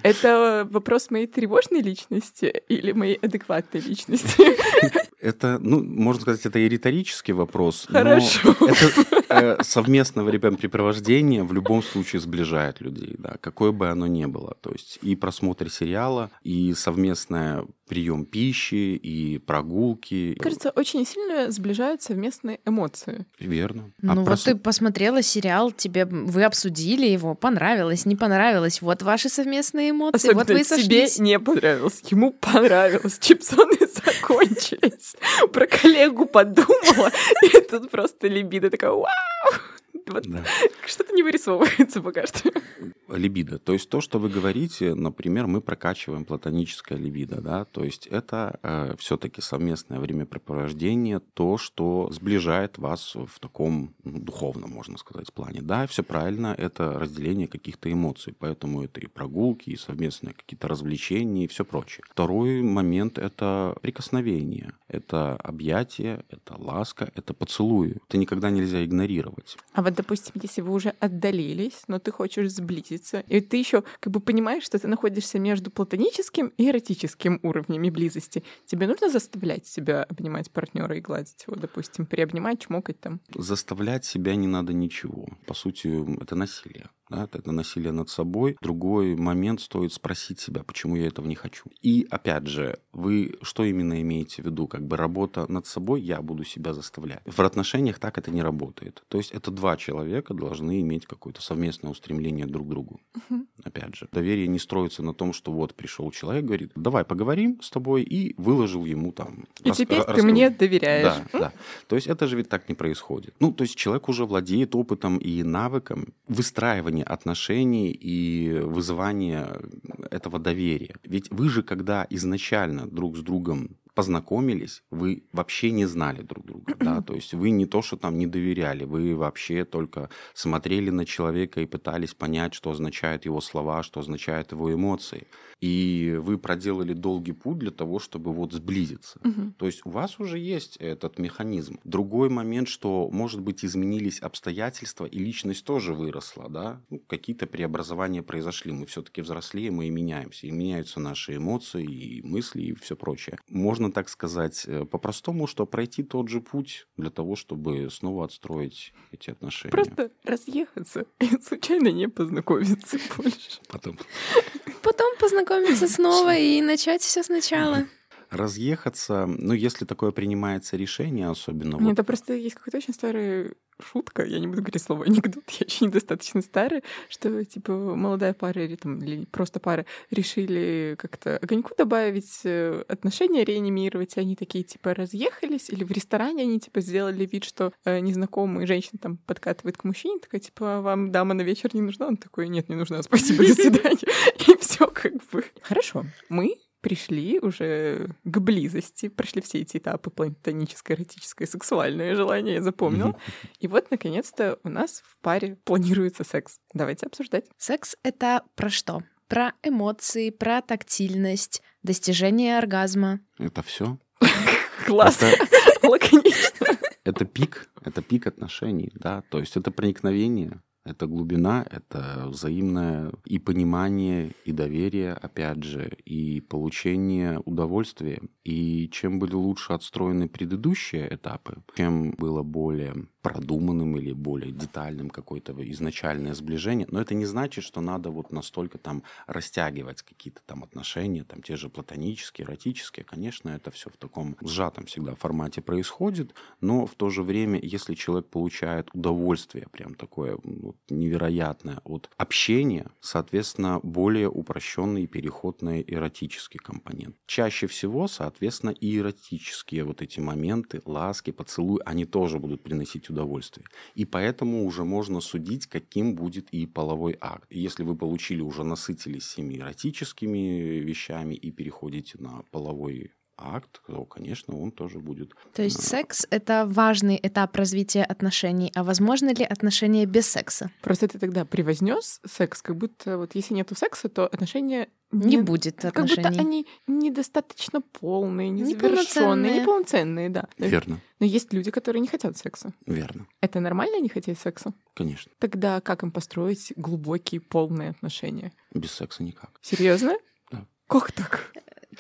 Это вопрос моей тревожной личности или моей адекватной личности? Это, ну, можно сказать, это и риторический вопрос. но Хорошо. Это э, совместное времяпрепровождение в любом случае сближает людей, да, какое бы оно ни было. То есть и просмотр сериала, и совместное прием пищи, и прогулки. Мне кажется, очень сильно сближают совместные эмоции. Верно. А Ну вот прос- ты посмотрела сериал, тебе вы обсудили его, понравилось, не понравилось. Вот ваши совместные эмоции, Особенно вот вы и тебе сошлись. не понравилось, ему понравилось. Чипсоны <laughs> закончились. Про коллегу подумала, <laughs> и тут просто либидо такая, вау! Вот Да. <laughs> что-то не вырисовывается пока что. Либидо. То есть то, что вы говорите, например, мы прокачиваем платоническое либидо, да, то есть это все-таки совместное времяпрепровождение, то, что сближает вас в таком ну, духовном, можно сказать, плане. Да, все правильно, это разделение каких-то эмоций, поэтому это и прогулки, и совместные какие-то развлечения, и все прочее. Второй момент — это прикосновение, это объятие, это ласка, это поцелуи. Это никогда нельзя игнорировать. А вот, допустим, если вы уже отдалились, но ты хочешь сблизиться, и ты еще как бы понимаешь, что ты находишься между платоническим и эротическим уровнями близости, тебе нужно заставлять себя обнимать партнера и гладить его, допустим, приобнимать, чмокать там. заставлять себя не надо ничего. По сути, это насилие. Да? Это насилие над собой. Другой момент стоит спросить себя, почему я этого не хочу. И опять же, вы что именно имеете в виду? Как бы работа над собой, я буду себя заставлять. В отношениях так это не работает. То есть это два человека должны иметь какое-то совместное устремление друг к другу. Опять же, доверие не строится на том, что вот пришел человек, говорит, давай поговорим с тобой, и выложил ему там. И рас- теперь ты рассказал. мне доверяешь. Да, да. То есть это же ведь так не происходит. Ну, то есть человек уже владеет опытом и навыком выстраивания отношений и вызывания этого доверия. Ведь вы же, когда изначально друг с другом познакомились, вы вообще не знали друг друга, да, то есть вы не то, что там не доверяли, вы вообще только смотрели на человека и пытались понять, что означают его слова, что означают его эмоции. И вы проделали долгий путь для того, чтобы вот сблизиться. Мгм. То есть у вас уже есть этот механизм. Другой момент, что, может быть, изменились обстоятельства, и личность тоже выросла, да? Ну, какие-то преобразования произошли. Мы все-таки взрослеем, мы и меняемся. И меняются наши эмоции, и мысли, и все прочее. Можно можно так сказать э, по-простому, что пройти тот же путь для того, чтобы снова отстроить эти отношения. Просто разъехаться и случайно не познакомиться <laughs> больше. Потом Потом познакомиться снова и начать все сначала. Разъехаться, ну, если такое принимается решение, особенно Нет, вот это просто есть какая-то очень старая шутка, я не буду говорить слово анекдот, <laughs> я еще недостаточно старая, что, типа, молодая пара или, там, или просто пара решили как-то огоньку добавить, э, отношения реанимировать, и они такие, типа, разъехались, или в ресторане они, типа, сделали вид, что э, незнакомые женщина там подкатывает к мужчине, такая, типа, вам дама на вечер не нужна? Он такой, нет, не нужна, спасибо, до свидания. <laughs> И все как бы. Хорошо. Мы пришли уже к близости, прошли все эти этапы платоническое, эротическое, сексуальное желание, я запомнила. И вот, наконец-то, у нас в паре планируется секс. Давайте обсуждать. Секс — это про что? Про эмоции, про тактильность, достижение оргазма. это все. <laughs> Класс, <laughs> лаконично. это пик, это пик отношений, да, то есть это проникновение, это глубина, это взаимное и понимание, и доверие, опять же, и получение удовольствия. И чем были лучше отстроены предыдущие этапы, чем было более продуманным или более детальным какое-то изначальное сближение, но это не значит, что надо вот настолько там растягивать какие-то там отношения, там те же платонические, эротические. Конечно, это все в таком сжатом всегда формате происходит, но в то же время, если человек получает удовольствие, прям такое вот, невероятное от общения, соответственно, более упрощенный переход на эротический компонент. Чаще всего, соответственно, и эротические вот эти моменты, ласки, поцелуи, они тоже будут приносить удовольствие. И поэтому уже можно судить, каким будет и половой акт. Если вы получили, уже насытились всеми эротическими вещами и переходите на половой акт, то, конечно, он тоже будет. То есть э, секс — это важный этап развития отношений. А возможно ли отношения без секса? Просто ты тогда превознес секс, как будто вот если нету секса, то отношения Не будет Как будто отношений. они недостаточно полные, незавершенные, неполноценные, да. Верно, Но есть люди, которые не хотят секса. верно, Это нормально не хотеть секса? конечно. Тогда как им построить глубокие, полные отношения? Без секса никак. Серьезно? Да. Как так?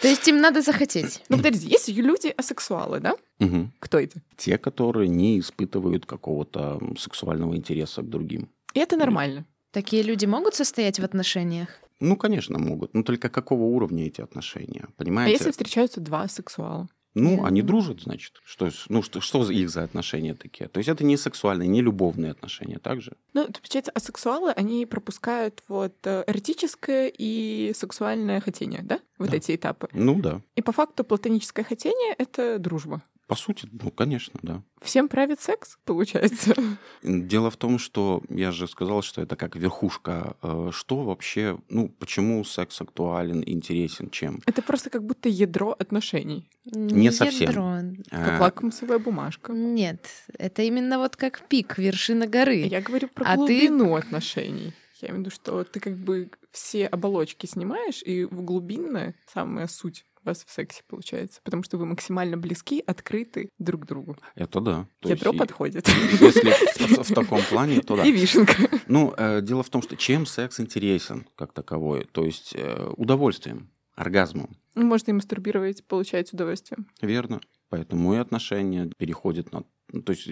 То есть им надо захотеть. Ну, подожди, есть люди асексуалы, да? Мгм. Кто это? Те, которые не испытывают какого-то сексуального интереса к другим. И это нормально. Такие люди могут состоять в отношениях? Ну, конечно, могут. Но только какого уровня эти отношения? А Понимаете? если встречаются два сексуала? Ну, Да. они дружат, значит. Что, ну, что, что их за отношения такие? То есть это не сексуальные, не любовные отношения, также? Ну, то, получается, асексуалы, они пропускают вот э, эротическое и сексуальное хотение, да? Вот Да. эти этапы. Ну да. И по факту платоническое хотение — это дружба. По сути, ну, конечно, да. Всем правит секс, получается. Дело в том, что я же сказал, что это как верхушка. Э, Что вообще, ну, почему секс актуален, интересен, чем? Это просто как будто ядро отношений, Не совсем. Ядро. как А, лакмусовая бумажка. Нет, это именно вот как пик, вершина горы. Я говорю про А ты- глубину отношений. Я имею в виду, что ты как бы все оболочки снимаешь, и в глубинная самая суть вас в сексе получается. Потому что вы максимально близки, открыты друг к другу. Это да. То Ядро есть подходит. Если в, в таком плане, то да. И вишенка. Ну, э, дело в том, что чем секс интересен как таковой? То есть э, удовольствием, оргазмом, Можно и мастурбировать, получать удовольствие. верно? Поэтому и отношения переходят на... ну, то есть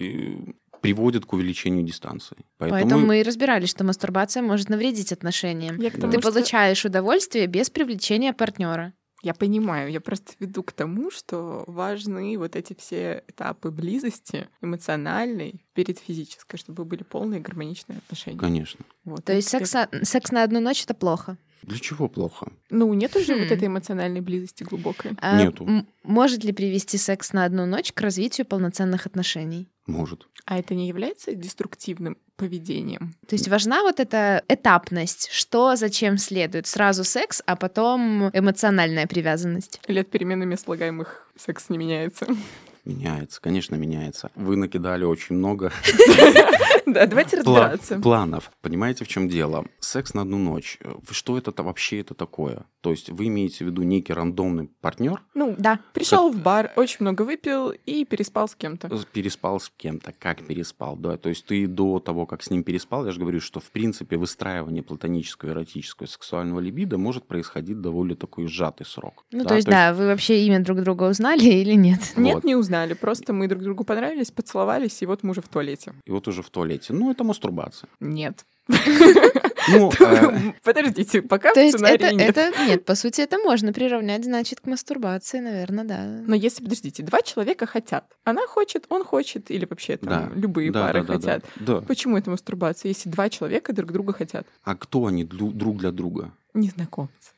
приводят к увеличению дистанции. Поэтому, Поэтому мы и разбирались, что мастурбация может навредить отношениям. Я тому, Ты что- получаешь удовольствие без привлечения партнера. Я понимаю, я просто веду к тому, что важны вот эти все этапы близости, эмоциональной, перед физической, чтобы были полные гармоничные отношения. Конечно. Вот. То есть секс, секс на одну ночь это плохо. Для чего плохо? Ну, нет уже вот Хм. этой эмоциональной близости глубокой. А Нету. может ли привести секс на одну ночь к развитию полноценных отношений? Может. А это не является деструктивным поведением? То есть важна вот эта этапность, что зачем следует. Сразу секс, а потом эмоциональная привязанность. Или от переменами слагаемых секс не меняется? Меняется, конечно, меняется. Вы накидали очень много <laughs> Да, давайте разбираться. планов. Понимаете, в чем дело? Секс на одну ночь. Что это вообще это такое? То есть вы имеете в виду некий рандомный партнер? Ну, да. Пришел в бар, очень много выпил и переспал с кем-то. Переспал с кем-то. Как переспал, да? То есть ты до того, как с ним переспал, я же говорю, что в принципе выстраивание платонического, эротического, сексуального либидо может происходить довольно такой сжатый срок. Ну, да? то есть, то есть, да, вы вообще имя друг друга узнали или нет? Нет, не узнали. Просто мы друг другу понравились, поцеловались, и вот мы уже в туалете. И вот уже в туалете. Ну, это мастурбация. Нет. Ну, э, <laughs> Подождите, пока То есть это, нет. это нет, по сути, это можно приравнять, значит, к мастурбации, наверное, да. Но если, подождите, два человека хотят, она хочет, он хочет, или вообще там да. любые да, пары да, хотят. Да, да. Почему это мастурбация, если два человека друг друга хотят? А кто они друг для друга? Незнакомцы.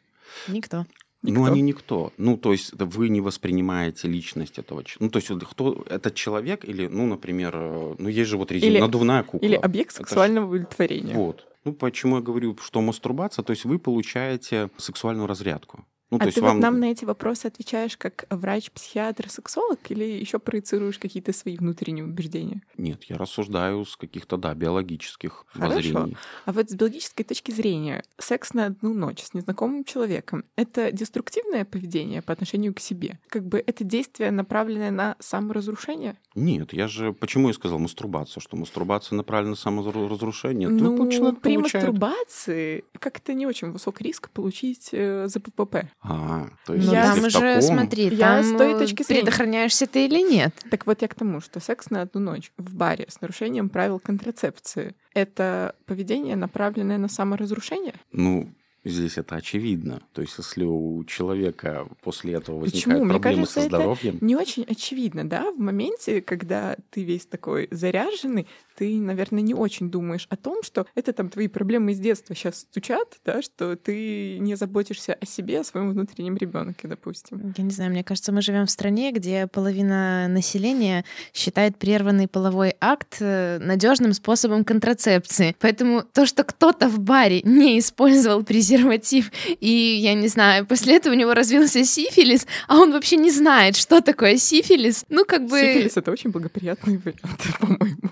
Никто. Никто. Ну, они никто. Ну, то есть вы не воспринимаете личность этого человека. Ну, то есть кто этот человек или, ну, например, э, ну, есть же вот резина, или, надувная кукла. Или объект сексуального это удовлетворения. Вот. Ну, почему я говорю, что мастурбация, то есть вы получаете сексуальную разрядку. Ну, а ты вам... вот нам на эти вопросы отвечаешь как врач, психиатр, сексолог или еще проецируешь какие-то свои внутренние убеждения? Нет, я рассуждаю с каких-то, да, биологических Хорошо. воззрений. А вот с биологической точки зрения, секс на одну ночь с незнакомым человеком — это деструктивное поведение по отношению к себе? Как бы это действие, направленное на саморазрушение? Нет, я же... Почему я сказал мастурбацию? Что мастурбация направлена на саморазрушение? Ну, при получает... мастурбации как-то не очень высок риск получить э, ЗППП. А, то есть ну, там уже, таком... смотри, я там с той точки зрения... предохраняешься ты или нет. Так вот я к тому, что секс на одну ночь в баре с нарушением правил контрацепции — это поведение, направленное на саморазрушение? Ну, Здесь это очевидно. То есть, если у человека после этого возникают Почему? проблемы Мне кажется, со здоровьем. Это не очень очевидно, да? В моменте, когда ты весь такой заряженный, ты, наверное, не очень думаешь о том, что это там твои проблемы из детства сейчас стучат, да, что ты не заботишься о себе, о своем внутреннем ребенке, допустим. Я не знаю, мне кажется, мы живем в стране, где половина населения считает прерванный половой акт э, надежным способом контрацепции. Поэтому то, что кто-то в баре не использовал презерватив, и, я не знаю, после этого у него развился сифилис, а он вообще не знает, что такое сифилис, ну, как бы... Сифилис — это очень благоприятный вариант, <laughs> по-моему.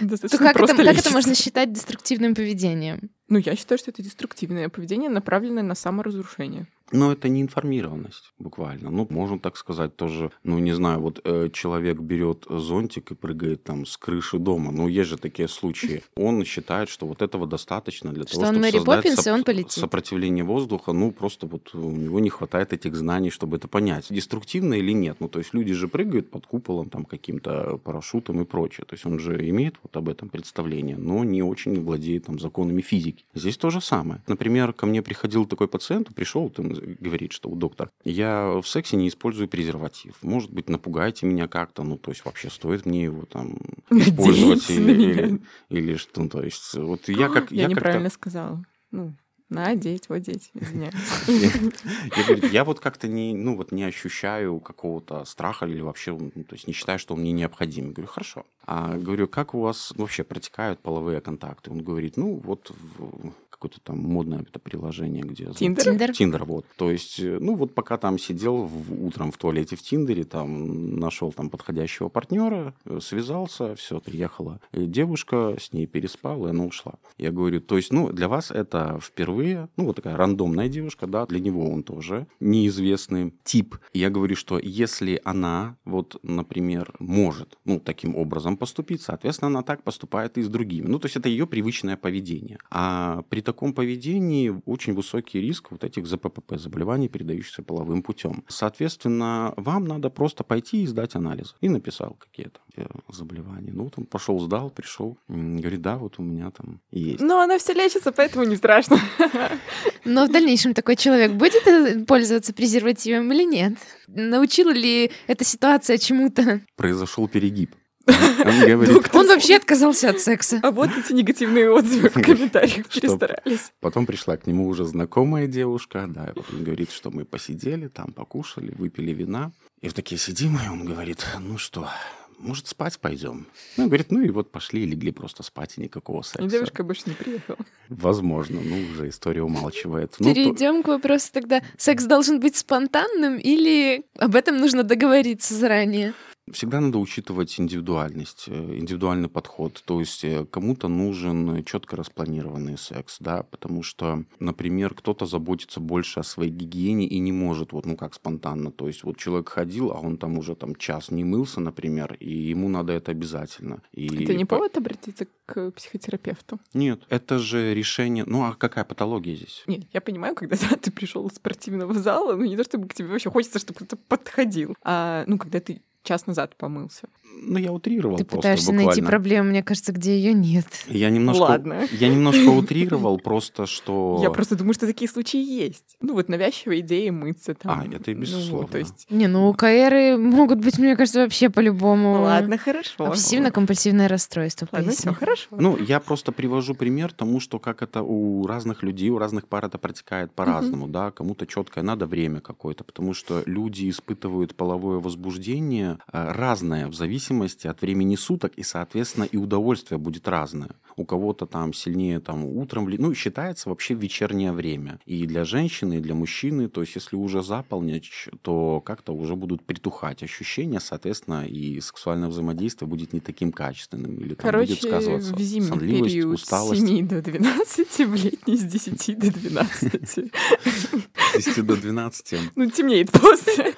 То как это, как это можно считать деструктивным поведением? Ну, я считаю, что это деструктивное поведение, направленное на саморазрушение. Но это не информированность, буквально. Ну, можно так сказать тоже. Ну, не знаю, вот э, человек берет зонтик и прыгает там с крыши дома. Ну, есть же такие случаи. <laughs> Он считает, что вот этого достаточно для что того, чтобы Мэри создать Поппинс, соп- он полетит. сопротивление воздуха. Ну, просто вот у него не хватает этих знаний, чтобы это понять. Деструктивно или нет? Ну, то есть люди же прыгают под куполом, там, каким-то парашютом и прочее. То есть он же имеет вот об этом представление, но не очень владеет там законами физики. Здесь то же самое. Например, ко мне приходил такой пациент, пришел, там, говорит, что у доктора, я в сексе не использую презерватив. Может быть, напугайте меня как-то, ну, то есть вообще стоит мне его там использовать или, или что, ну, то есть вот я как... Я, я неправильно сказала. Ну, Надеть, водеть, извиняюсь. Я говорю, я вот как-то не, ну, вот не ощущаю какого-то страха или вообще, ну, то есть не считаю, что он мне необходим. Говорю, хорошо. А говорю, как у вас вообще протекают половые контакты? Он говорит, ну, вот какое-то там модное это приложение, где... Тиндер? Тиндер, вот. То есть, э, ну вот пока там сидел в, утром в туалете в Тиндере, там нашел там подходящего партнера, э, связался, все, приехала девушка, с ней переспал, и она ушла. Я говорю, то есть, ну, для вас это впервые, ну, вот такая рандомная девушка, да, для него он тоже неизвестный тип. Я говорю, что если она, вот, например, может, ну, таким образом поступить, соответственно, она так поступает и с другими. Ну, то есть, это ее привычное поведение. А при таком поведении очень высокий риск вот этих ЗППП, заболеваний, передающихся половым путем. Соответственно, вам надо просто пойти и сдать анализы. И написал какие-то заболевания. Ну, вот он пошел, сдал, пришел, говорит, да, вот у меня там есть. Но она все лечится, поэтому не страшно. <laughs> Но в дальнейшем такой человек будет э, пользоваться презервативом или нет? Научила ли эта ситуация чему-то? Произошел перегиб. Он, говорит, он вообще отказался от секса. А вот эти негативные отзывы в <laughs> комментариях перестарались. Потом пришла к нему уже знакомая девушка, да, и вот он говорит, что мы посидели, там покушали, выпили вина. И в такие сидим, и он говорит, ну что, может, спать пойдем? Ну, говорит, ну и вот пошли и легли просто спать, и никакого секса. И девушка больше не приехала. Возможно, ну, уже история умалчивает. Перейдем ну, то... к вопросу тогда. Секс должен быть спонтанным или об этом нужно договориться заранее? Всегда надо учитывать индивидуальность, э, индивидуальный подход. То есть э, кому-то нужен четко распланированный секс, да, потому что, например, кто-то заботится больше о своей гигиене и не может, вот, ну как спонтанно. То есть вот человек ходил, а он там уже там час не мылся, например, и ему надо это обязательно. И Это не повод обратиться к психотерапевту? Нет, это же решение... Ну а какая патология здесь? Нет, я понимаю, когда да, ты пришел из спортивного зала, ну не то чтобы к тебе вообще хочется, чтобы кто-то подходил, а ну когда ты час назад помылся. Ну, я утрировал Ты просто пытаешься буквально. найти проблему, мне кажется, где ее нет. Я немножко, Ладно. я немножко утрировал просто, что... Я просто думаю, что такие случаи есть. Ну вот навязчивая идея мыться там. А, это и Ну, безусловно. вот, то есть... Не, ну УКРы могут быть, мне кажется, вообще по-любому. Ну, ладно, хорошо. Обсессивно-компульсивное расстройство. Ладно, все хорошо. Ну, я просто привожу пример тому, что как это у разных людей, у разных пар это протекает по-разному, да, кому-то четкое надо время какое-то, потому что люди испытывают половое возбуждение э, разное в зависимости от времени суток, и, соответственно, и удовольствие будет разное. У кого-то там сильнее там утром, ну, считается вообще вечернее время. И для женщины, и для мужчины, то есть если уже за полночь, то как-то уже будут притухать ощущения, соответственно, и сексуальное взаимодействие будет не таким качественным. Или там Короче, будет сказываться в зимний сонливость, период усталость. с 7 до 12, в летний с 10 до 12. С 10 до 12. Ну, темнеет после.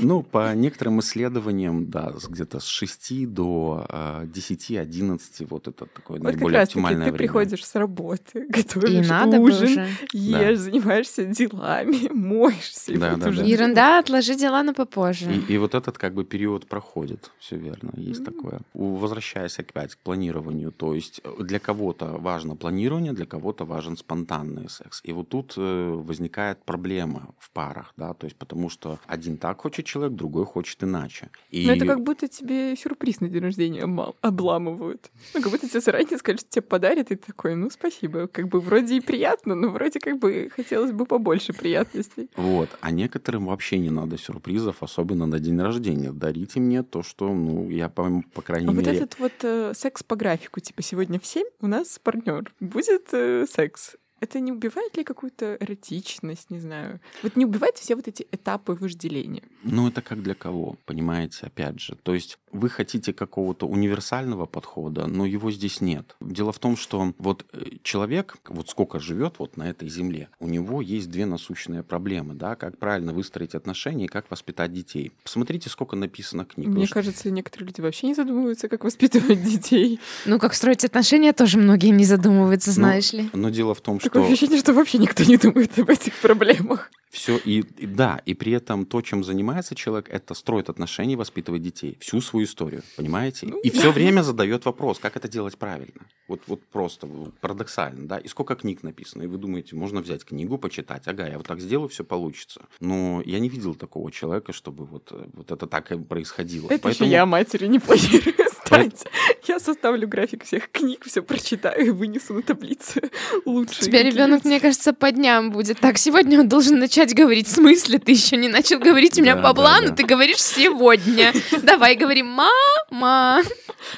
Ну, по некоторым исследованиям, да, где-то с 6 до э, 10-11, вот это такое Вот как наиболее раз таки оптимальное ты время. приходишь с работы, <laughs> И готовишь надо бы ужин, уже. ешь, занимаешься делами, <laughs> моешься. и Да, да, уже да. Ерунда, отложи дела на попозже. И, и вот этот как бы период проходит, все верно, есть Мгм. такое. Возвращаясь опять к планированию, то есть э, для кого-то важно планирование, для кого-то важен спонтанный секс. И вот тут э, возникает проблема в парах, да, то есть потому что один так хочет человек, другой хочет иначе. И Ну, это как будто тебе сюрприз на день рождения обламывают. Ну, как будто тебе заранее скажут, что тебе подарят, и ты такой, ну, спасибо. Как бы вроде и приятно, но вроде как бы хотелось бы побольше приятностей. Вот. А некоторым вообще не надо сюрпризов, особенно на день рождения. Дарите мне то, что, ну, я, по, по крайней А вот мере... этот вот э, секс по графику, типа сегодня в 7 у нас партнер будет э, секс. Это не убивает ли какую-то эротичность, не знаю? Вот не убивает все вот эти этапы вожделения? Ну, это как для кого, понимаете, опять же. То есть вы хотите какого-то универсального подхода, но его здесь нет. Дело в том, что вот э, человек, вот сколько живет вот на этой земле, у него есть две насущные проблемы, да, как правильно выстроить отношения и как воспитать детей. Посмотрите, сколько написано книг. Мне что- кажется, некоторые люди вообще не задумываются, как воспитывать <laughs> детей. Ну, как строить отношения, тоже многие не задумываются, Ну, знаешь ли. Но дело в том, что... Такое ощущение, что вообще никто не думает об этих проблемах. Все и, и да, и при этом то, чем занимается человек, это строит отношения, воспитывает детей. Всю свою историю, понимаете? Ну, и да. все время задает вопрос, как это делать правильно. Вот, вот просто парадоксально, да. И сколько книг написано, и вы думаете, можно взять книгу, почитать, ага, я вот так сделаю, все получится. Но я не видел такого человека, чтобы вот, э, вот это так и происходило. Это еще Поэтому- я матерью не планирую стать. <laughs> Я составлю график всех книг, все прочитаю и вынесу на таблицу <laughs> лучшие. У тебя ребенок, мне кажется, по дням будет. Так, сегодня он должен начать говорить. В смысле? Ты еще не начал говорить у меня по плану, ты говоришь сегодня. <laughs> Давай говорим, мама.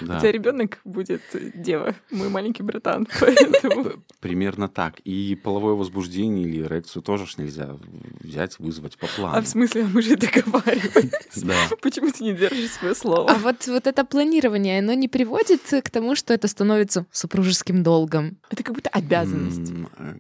Да. У тебя ребенок будет э, дева, мой маленький братан. Поэтому Примерно так. И половое возбуждение или эрекцию тоже ж нельзя взять, вызвать по плану. А в смысле, мы же договаривались. Да. Почему ты не держишь свое А слово? вот, вот это планирование, оно не приводит к тому, что это становится супружеским долгом. Это как будто обязанность.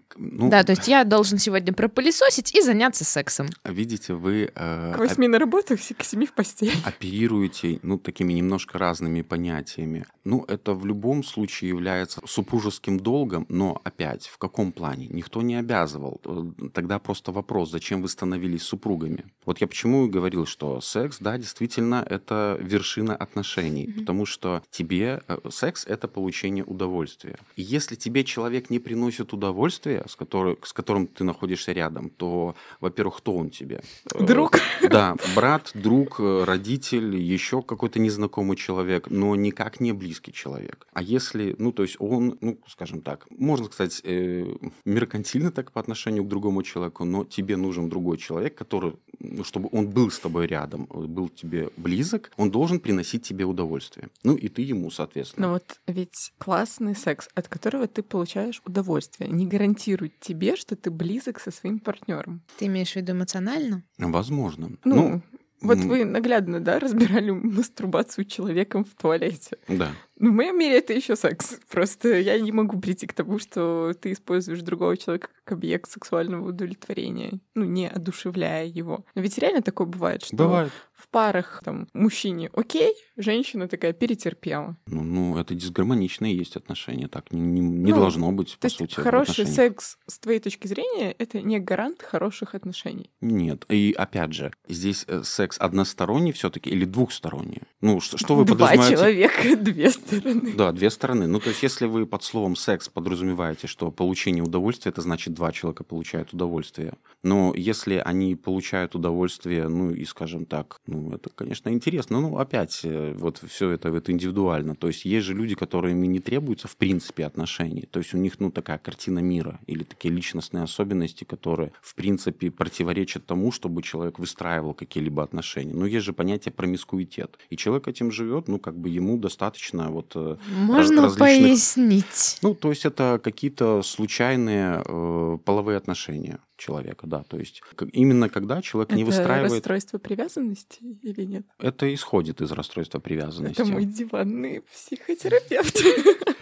К- Ну, Да, то есть я должен сегодня пропылесосить и заняться сексом. видите, вы э, К восьми на работу, к семи в постель. оперируете ну, такими немножко разными понятиями. Ну, это в любом случае является супружеским долгом, но опять, в каком плане? Никто не обязывал. Э, Тогда просто вопрос, зачем вы становились супругами? Вот я почему и говорил, что секс, да, действительно, это вершина отношений, Мгм. потому что тебе э, секс — это получение удовольствия. И если тебе человек не приносит удовольствия, с, которой, с которым ты находишься рядом, то, во-первых, кто он тебе? Э, Друг. <laughs> да, брат, друг, э, родитель, еще какой-то незнакомый человек, но никак не близкий человек. А если, ну, то есть он, ну, скажем так, можно сказать, э, меркантильно так по отношению к другому человеку, но тебе нужен другой человек, который, ну, чтобы он был с тобой рядом, был тебе близок, он должен приносить тебе удовольствие. Ну, и ты ему, соответственно. Но вот ведь классный секс, от которого ты получаешь удовольствие, не гарантирует тебе, что ты близок со своим партнером. Ты имеешь в виду эмоционально? Возможно. Ну, ну Вот М. вы наглядно, да, разбирали мастурбацию человеком в туалете. Да. Ну, в моем мире это еще секс. Просто я не могу прийти к тому, что ты используешь другого человека как объект сексуального удовлетворения, ну, не одушевляя его. Но ведь реально такое бывает, что Бывает. в парах там мужчине окей, женщина такая перетерпела. Ну, ну, это дисгармоничные есть отношения. Так не, не- не Ну, должно быть, То по есть сути, хороший секс, с твоей точки зрения, это не гарант хороших отношений. Нет. И опять же, здесь э, секс односторонний все-таки или двухсторонний? Ну, что, что вы Два подразумеваете? человека, <laughs> две стороны. Да, две стороны. Ну, то есть, если вы под словом секс подразумеваете, что получение удовольствия, это значит, два человека получают удовольствие. Но если они получают удовольствие, ну, и, скажем так, ну, это, конечно, интересно. Ну, опять, э, вот все это, это индивидуально. То есть, есть же люди, которым не требуется, в принципе, отношений. То есть, у них, ну, такая картина мира или такие личностные особенности, которые, в принципе, противоречат тому, чтобы человек выстраивал какие-либо отношения. Но есть же понятие промискуитет. И человек этим живет, ну, как бы ему достаточно вот э, Можно различных- пояснить? ну, то есть это какие-то случайные э, половые отношения человека, да. То есть именно когда человек не это выстраивает, расстройство привязанности или нет? это исходит из расстройства привязанности. Это мой диванный психотерапевт. <laughs>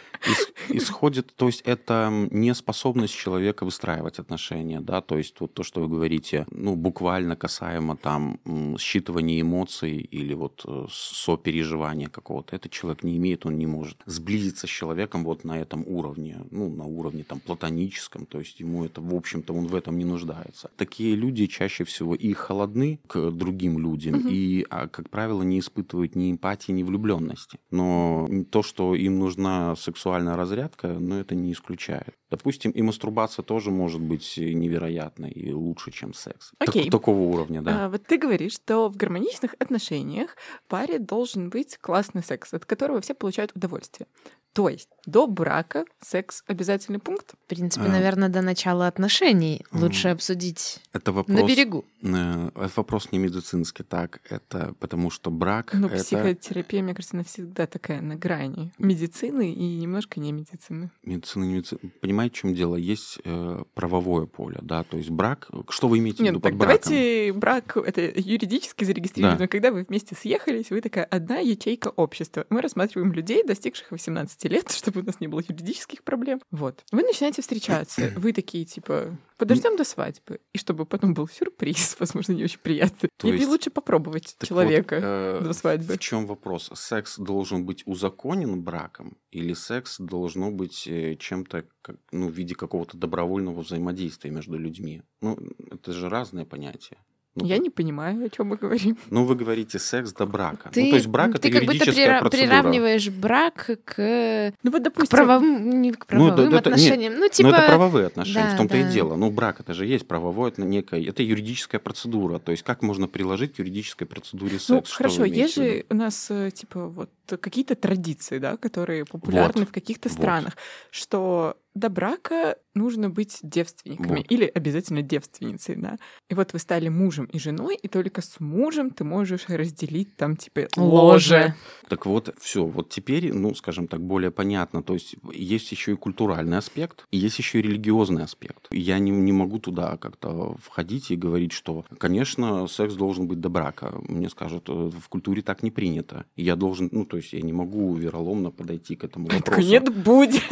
Ис- исходит, то есть это неспособность человека выстраивать отношения, да, то есть вот то, что вы говорите, ну, буквально касаемо там считывания эмоций или вот э, сопереживания какого-то, этот человек не имеет, он не может сблизиться с человеком вот на этом уровне, ну, на уровне там платоническом, то есть ему это, в общем-то, он в этом не нуждается. Такие люди чаще всего и холодны к другим людям, Мгм. и, а, как правило, не испытывают ни эмпатии, ни влюбленности. Но то, что им нужна сексуальная разрядка, но это не исключает. Допустим, и мастурбация тоже может быть невероятной и лучше, чем секс. Так- Окей. такого уровня, да. А, вот ты говоришь, что в гармоничных отношениях паре должен быть классный секс, от которого все получают удовольствие. То есть до брака секс обязательный пункт? В принципе, А. наверное, до начала отношений лучше обсудить Это вопрос... на берегу. э, Это вопрос не медицинский, так. Это потому что брак... Ну, это... психотерапия, мне кажется, навсегда такая на грани медицины и немножко не медицины. Медицина, не медицина. Понимаете, в чем дело? Есть э, правовое поле, да, то есть брак. Что вы имеете в Нет, виду ну под так браком? давайте брак это юридически зарегистрировано. Да. Когда вы вместе съехались, вы такая одна ячейка общества. Мы рассматриваем людей, достигших 18 лет, <laughs> чтобы у нас не было юридических проблем. Вот. Вы начинаете встречаться, <clears throat> вы такие типа подождем до свадьбы, и чтобы потом был сюрприз, <laughs> возможно, не очень приятный. То Или есть- лучше попробовать человека вот, э, до свадьбы. В чем вопрос? Секс должен быть узаконен браком, или секс должно быть э, чем-то, как, ну, в виде какого-то добровольного взаимодействия между людьми? Ну, это же разные понятия. Ну, Я не понимаю, о чем мы говорим. Ну, вы говорите секс до брака. Ты, ну, то есть брак это ты как будто прира- приравниваешь брак к, Ну вот, к допустим, правовым, не к Ну, это- правовым это- нет, отношениям. Ну, Но типа... это правовые отношения, да, в том-то да. и дело. Ну, брак это же есть правовое, это некое, это юридическая процедура. То есть как можно приложить к юридической процедуре секс? Ну, хорошо, есть же у нас, э, типа, вот какие-то традиции, да, которые популярны Вот, в каких-то вот. странах, что до брака нужно быть девственниками Вот. или обязательно девственницей, да. И вот вы стали мужем и женой, и только с мужем ты можешь разделить там, типа, ложе. Так вот, все, вот теперь, ну, скажем так, более понятно. То есть есть еще и культуральный аспект, и есть еще и религиозный аспект. Я не, не могу туда как-то входить и говорить, что, конечно, секс должен быть до брака. Мне скажут, э, в культуре так не принято. И я должен, ну, то есть я не могу вероломно подойти к этому вопросу. такой, нет, будет.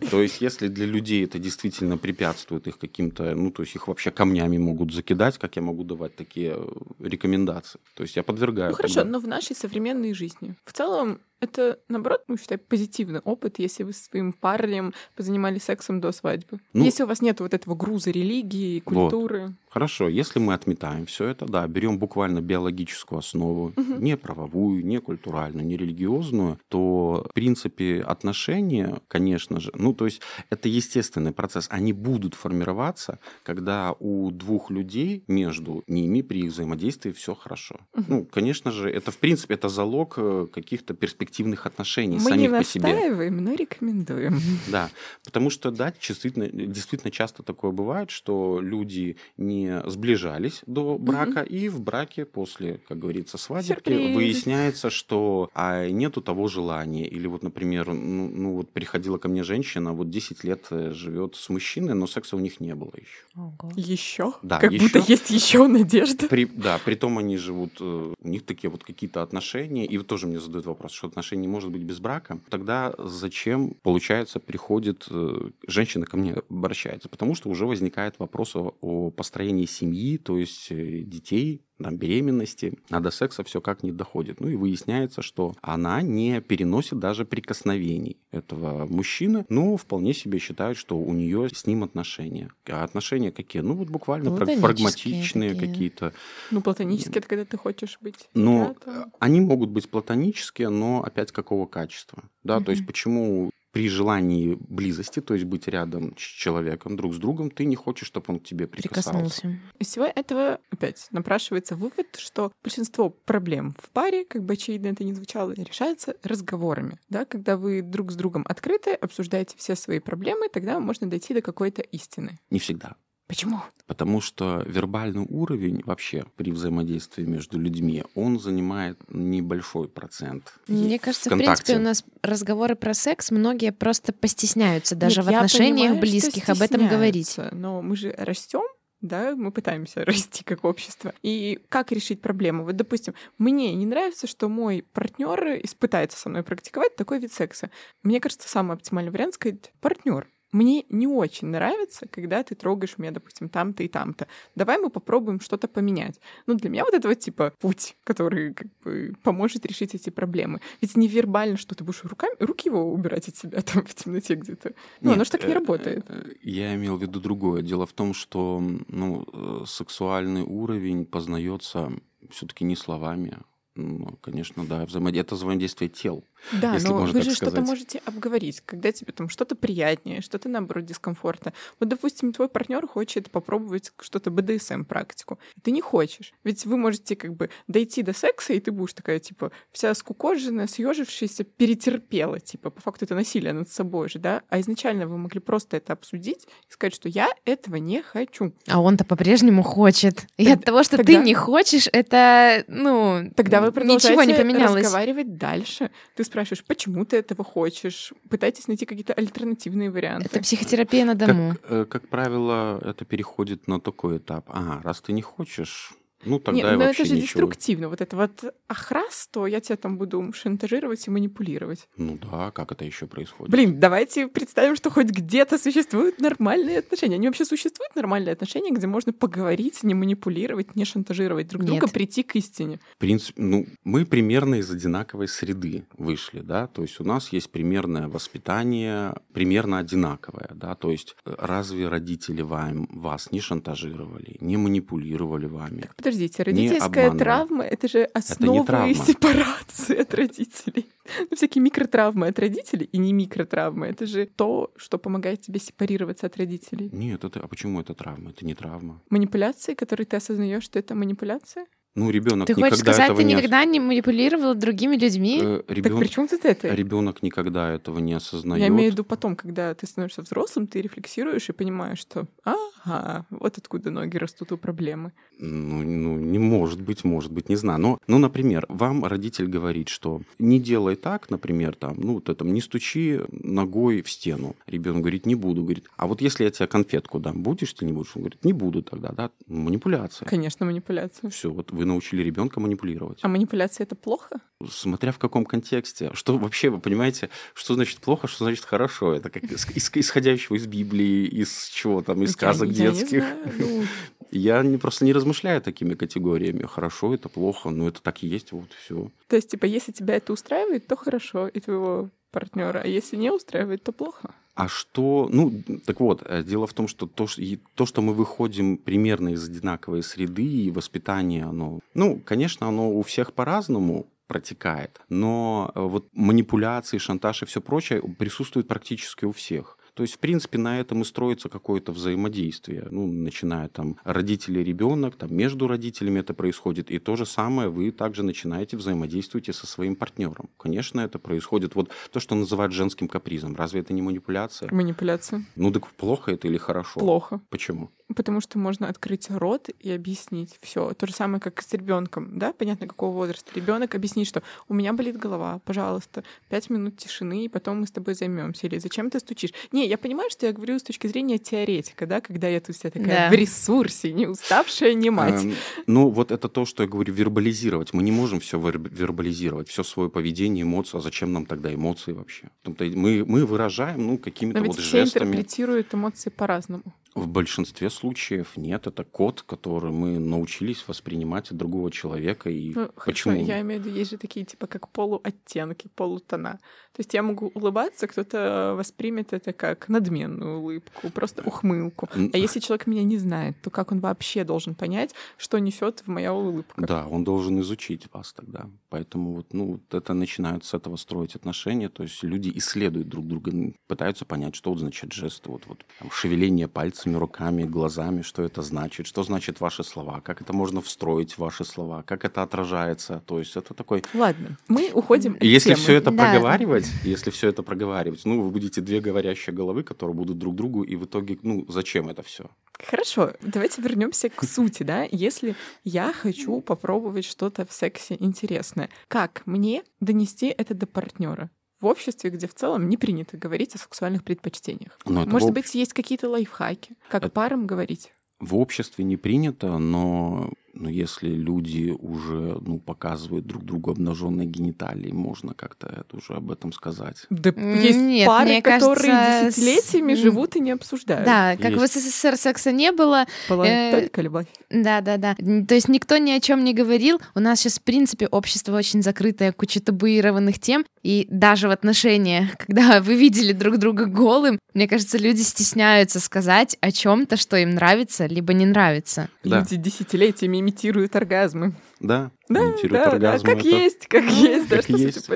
<laughs> То есть, если для людей это действительно препятствует их каким-то, ну, то есть их вообще камнями могут закидать, как я могу давать такие э, рекомендации. То есть я подвергаю. Ну хорошо, тогда. но в нашей современной жизни в целом это, наоборот, ну, считай, позитивный опыт, если вы со своим парнем позанимались сексом до свадьбы. Ну, если у вас нет вот этого груза религии, Вот. культуры. Хорошо, если мы отметаем все это, да, берем буквально биологическую основу, Мгм. не правовую, не культуральную, не религиозную, то, в принципе, отношения, конечно же, ну, то есть это естественный процесс, они будут формироваться, когда у двух людей между ними при их взаимодействии все хорошо. Мгм. Ну, конечно же, это, в принципе, это залог э, каких-то перспектив перспективных отношений Мы самих не по себе. настаиваем, но рекомендуем. <laughs> Да, потому что, да, действительно, действительно часто такое бывает, что люди не сближались до брака, и в браке после, как говорится, свадебки Сюрприз. выясняется, что а, нету того желания. Или вот, например, ну, ну вот приходила ко мне женщина, вот 10 лет э, живет с мужчиной, но секса у них не было еще. Ого. Еще? Да, как будто ещё. есть еще надежда. При, да, при том они живут, э, у них такие вот какие-то отношения, и вот тоже мне задают вопрос, что отношения не может быть без брака. Тогда зачем, получается, приходит, э, женщина ко мне обращается? Потому что уже возникает вопрос о, о построении семьи, то есть э, детей, там, беременности, а до секса все как не доходит. Ну и выясняется, что она не переносит даже прикосновений этого мужчины, но вполне себе считает, что у нее с ним отношения. А отношения какие? Ну вот буквально праг- Платонические прагматичные такие. какие-то. Ну, платонически это когда ты хочешь быть рядом. они могут быть платонические, но опять какого качества? Да, то есть почему при желании близости, то есть быть рядом с человеком, друг с другом, ты не хочешь, чтобы он к тебе прикасался? Прикоснулся. Из всего этого опять напрашивается вывод, что большинство проблем в паре, как бы очевидно это ни звучало, решается разговорами. Да? Когда вы друг с другом открыты, обсуждаете все свои проблемы, тогда можно дойти до какой-то истины. Не всегда. Почему? Потому что вербальный уровень вообще при взаимодействии между людьми, он занимает небольшой процент. Мне кажется, в принципе, у нас разговоры про секс многие просто постесняются даже Нет, в отношениях понимаю, близких об этом говорить. Но мы же растем, да, мы пытаемся <laughs> расти как общество. И как решить проблему? Вот, допустим, мне не нравится, что мой партнер испытается со мной практиковать такой вид секса. Мне кажется, самый оптимальный вариант сказать партнер. Мне не очень нравится, когда ты трогаешь меня, допустим, там-то и там-то. Давай мы попробуем что-то поменять. Ну, для меня вот это вот типа путь, который как бы поможет решить эти проблемы. Ведь невербально, что ты будешь руками, руки его убирать от себя <laughs> там в темноте где-то. Ну, оно Нет, ж так не э, работает. э, Я имел в виду другое. Дело в том, что ну, э, сексуальный уровень познается все-таки не словами. Ну, конечно, да, взаимодействие, это взаимодействие тел. Да, если но можно вы так же что-то можете обговорить, когда тебе там что-то приятнее, что-то наоборот дискомфортно. Вот, допустим, твой партнер хочет попробовать что-то БДСМ практику. Ты не хочешь. Ведь вы можете как бы дойти до секса, и ты будешь такая, типа, вся скукоженная, съежившаяся, перетерпела. Типа, по факту это насилие над собой же, да? А изначально вы могли просто это обсудить и сказать, что я этого не хочу. А он-то по-прежнему хочет. И Тогда- от того, что тогда- ты не хочешь, это, ну, Тогда вы продолжаете ничего не поменялось. разговаривать дальше. Ты спрашиваешь, почему ты этого хочешь? Пытаетесь найти какие-то альтернативные варианты. Это психотерапия на дому. Как, э, как правило, это переходит на такой этап. Ага, раз ты не хочешь, ну Нет, тогда и но вообще это же ничего. деструктивно. Вот это вот охрас, то я тебя там буду шантажировать и манипулировать. Ну да, как это еще происходит? Блин, давайте представим, что хоть где-то существуют нормальные отношения. Они вообще существуют нормальные отношения, где можно поговорить, не манипулировать, не шантажировать друг друга, Нет. прийти к истине. В принципе, ну, мы примерно из одинаковой среды вышли, да, то есть у нас есть примерное воспитание, примерно одинаковое, да, то есть э, разве родители вам, вас не шантажировали, не манипулировали вами? Подождите, родительская травма — это же основы травма. <laughs> сепарации от родителей. Ну, всякие микротравмы от родителей и не микротравмы. Это же то, что помогает тебе сепарироваться от родителей. Нет, это, а почему это травма? Это не травма. Манипуляции, которые ты осознаешь, что это манипуляция? Ну, ребенок Ты никогда хочешь сказать, этого ты не... никогда не манипулировала другими людьми? Э, Так ребен- при чем тут это? Ребенок никогда этого не осознает. Я имею в виду потом, когда ты становишься взрослым, ты рефлексируешь и понимаешь, что ага, вот откуда ноги растут у проблемы. Ну, ну, не может быть, может быть, не знаю. Но, ну, например, вам родитель говорит, что не делай так, например, там, ну, вот это, не стучи ногой в стену. Ребенок говорит, не буду. Говорит, а вот если я тебе конфетку дам, будешь ты не будешь? Он говорит, не буду тогда, да? Манипуляция. Конечно, манипуляция. Все, вот вы научили ребенка манипулировать. А манипуляция это плохо? Смотря в каком контексте. Что вообще, вы понимаете, что значит плохо, что значит хорошо? Это как ис- ис- исходящего из Библии, из чего там, из Я- сказок я детских. знаю. Ну, Я не, просто не размышляю такими категориями. Хорошо, это плохо, но это так и есть, вот все. то есть, типа, если тебя это устраивает, то хорошо, и твоего партнера, а если не устраивает, то плохо. А что, ну, так вот, э, дело в том, что то, что то, что мы выходим примерно из одинаковой среды, и воспитание, оно, ну, конечно, оно у всех по-разному протекает, но э, вот манипуляции, шантаж и все прочее присутствует практически у всех. То есть, в принципе, на этом и строится какое-то взаимодействие. Ну, начиная там родители, ребенок, там между родителями это происходит. И то же самое вы также начинаете взаимодействовать со своим партнером. Конечно, это происходит. Вот то, что называют женским капризом. Разве это не манипуляция? Манипуляция. Ну так плохо это или хорошо? Плохо. Почему? Потому что можно открыть рот и объяснить все. То же самое, как и с ребенком, да, понятно, какого возраста. Ребенок объяснит, что у меня болит голова, пожалуйста, пять минут тишины, и потом мы с тобой займемся. Или зачем ты стучишь? Не, я понимаю, что я говорю с точки зрения теоретика, да, когда я тут вся такая да. в ресурсе, не уставшая, не мать. Эм, ну, вот это то, что я говорю, вербализировать. Мы не можем все вербализировать, все свое поведение, эмоции. А зачем нам тогда эмоции вообще? Мы, мы выражаем, ну, какими-то вот все жестами. интерпретируют эмоции по-разному. В большинстве случаев нет. Это код, который мы научились воспринимать от другого человека. И ну, почему? Хорошо, я имею в виду, есть же такие типа как полуоттенки, полутона. То есть я могу улыбаться, кто-то воспримет это как надменную улыбку, просто ухмылку. А если человек меня не знает, то как он вообще должен понять, что несет в моя улыбка? Да, он должен изучить вас тогда. Поэтому вот, ну, вот это начинают с этого строить отношения. То есть люди исследуют друг друга, пытаются понять, что вот значит жесты, вот, вот там, шевеление пальцами пальцами, руками, глазами, что это значит, что значит ваши слова, как это можно встроить в ваши слова, как это отражается. То есть это такой... Ладно, мы уходим от Если все это да. проговаривать, если все это проговаривать, ну, вы будете две говорящие головы, которые будут друг другу, и в итоге, ну, зачем это все? Хорошо, давайте вернемся к сути, да. Если я хочу попробовать что-то в сексе интересное, как мне донести это до партнера? В обществе, где в целом не принято говорить о сексуальных предпочтениях. Может об... быть, есть какие-то лайфхаки, как это... парам говорить? В обществе не принято, но но если люди уже ну, показывают друг другу обнаженные гениталии, можно как-то это уже об этом сказать. Да есть Нет, пары, которые кажется, десятилетиями с... живут и не обсуждают. Да, как есть. в СССР секса не было. Была э, только любовь. Да, да, да. То есть никто ни о чем не говорил. У нас сейчас, в принципе, общество очень закрытое, куча табуированных тем. И даже в отношениях, <laughs> когда вы видели друг друга голым, мне кажется, люди стесняются сказать о чем-то, что им нравится, либо не нравится. Да. Люди десятилетиями имитируют оргазмы. Да, да, имитирует да, оргазм. Да, как это... есть, как <laughs> есть, да, что есть.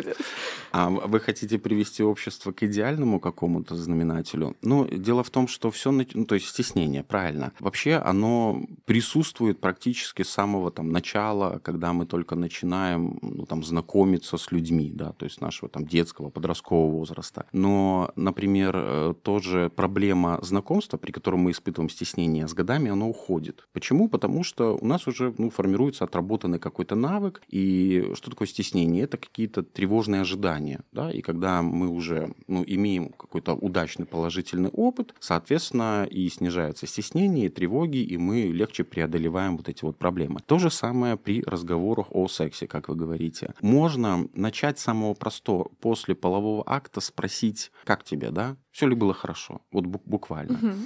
А вы хотите привести общество к идеальному какому-то знаменателю? Ну, дело в том, что все, ну, то есть стеснение, правильно. Вообще оно присутствует практически с самого там начала, когда мы только начинаем, ну, там, знакомиться с людьми, да, то есть нашего там детского, подросткового возраста. Но, например, э, тоже проблема знакомства, при котором мы испытываем стеснение с годами, оно уходит. Почему? Потому что у нас уже, ну, формируется отработанный какой-то навык. И что такое стеснение? Это какие-то тревожные ожидания. Да? И когда мы уже ну, имеем какой-то удачный положительный опыт, соответственно, и снижается стеснение, и тревоги, и мы легче преодолеваем вот эти вот проблемы. То же самое при разговорах о сексе, как вы говорите. Можно начать с самого простого. После полового акта спросить, как тебе, да? Все ли было хорошо? Вот буквально. Угу.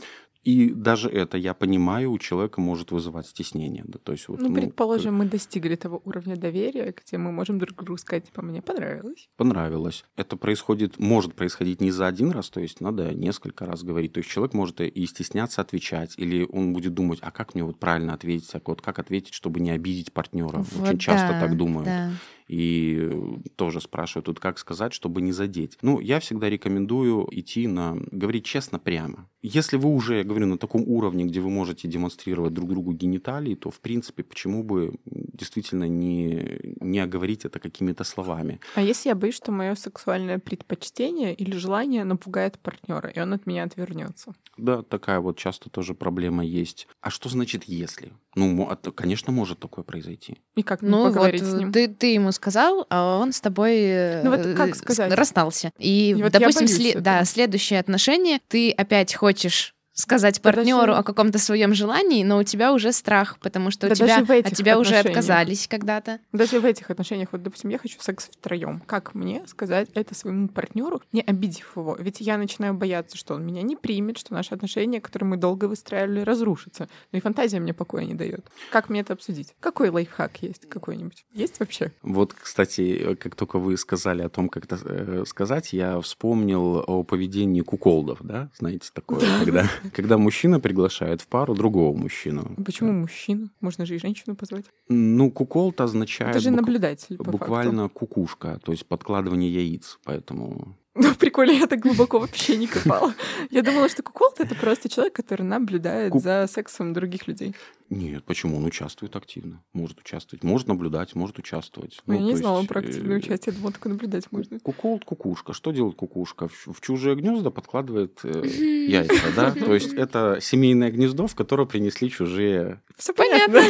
И даже это, я понимаю, у человека может вызывать стеснение. Да, то есть, вот, ну, ну, предположим, как... мы достигли того уровня доверия, где мы можем друг другу сказать, типа, мне понравилось. Понравилось. Это происходит, может происходить не за один раз, то есть надо несколько раз говорить. То есть человек может и стесняться отвечать, или он будет думать, а как мне вот правильно ответить, а вот как ответить, чтобы не обидеть партнера. Вот Очень да, часто так думают. Да и тоже спрашивают тут, как сказать, чтобы не задеть. Ну, я всегда рекомендую идти на, говорить честно прямо. Если вы уже, я говорю, на таком уровне, где вы можете демонстрировать друг другу гениталии, то, в принципе, почему бы действительно не, не оговорить это какими-то словами. А если я боюсь, что мое сексуальное предпочтение или желание напугает партнера, и он от меня отвернется? Да, такая вот часто тоже проблема есть. А что значит «если»? Ну, конечно, может такое произойти. И как ну, поговорить вот с ним? Ты, ты ему сказал, а он с тобой ну, вот как э, сказать? расстался. И, и вот допустим, след, да, следующее отношение, ты опять хочешь сказать партнеру даже... о каком-то своем желании, но у тебя уже страх, потому что да у тебя, от тебя уже отказались когда-то. Даже в этих отношениях, вот, допустим, я хочу секс втроем. Как мне сказать это своему партнеру, не обидев его? Ведь я начинаю бояться, что он меня не примет, что наши отношения, которые мы долго выстраивали, разрушатся. Ну и фантазия мне покоя не дает. Как мне это обсудить? Какой лайфхак есть какой-нибудь? Есть вообще? Вот, кстати, как только вы сказали о том, как это э, сказать, я вспомнил о поведении куколдов, да? Знаете, такое, когда когда мужчина приглашает в пару другого мужчину. Почему мужчину? Можно же и женщину позвать. Ну, куколт означает... Это же наблюдатель, Буквально факту. кукушка, то есть подкладывание яиц, поэтому... Ну, прикольно, я так глубоко вообще не копала. Я думала, что куколд — это просто человек, который наблюдает Ку- за сексом других людей. Нет, почему? Он участвует активно. Может участвовать. Может наблюдать, может участвовать. Ну, я не знала есть, про активное э, участие, я думала, только наблюдать можно. Куколд кукушка. Что делает кукушка? В, в чужие гнезда подкладывает э, яйца, да? То есть <laughs> это семейное гнездо, в которое принесли чужие. Все Понятно.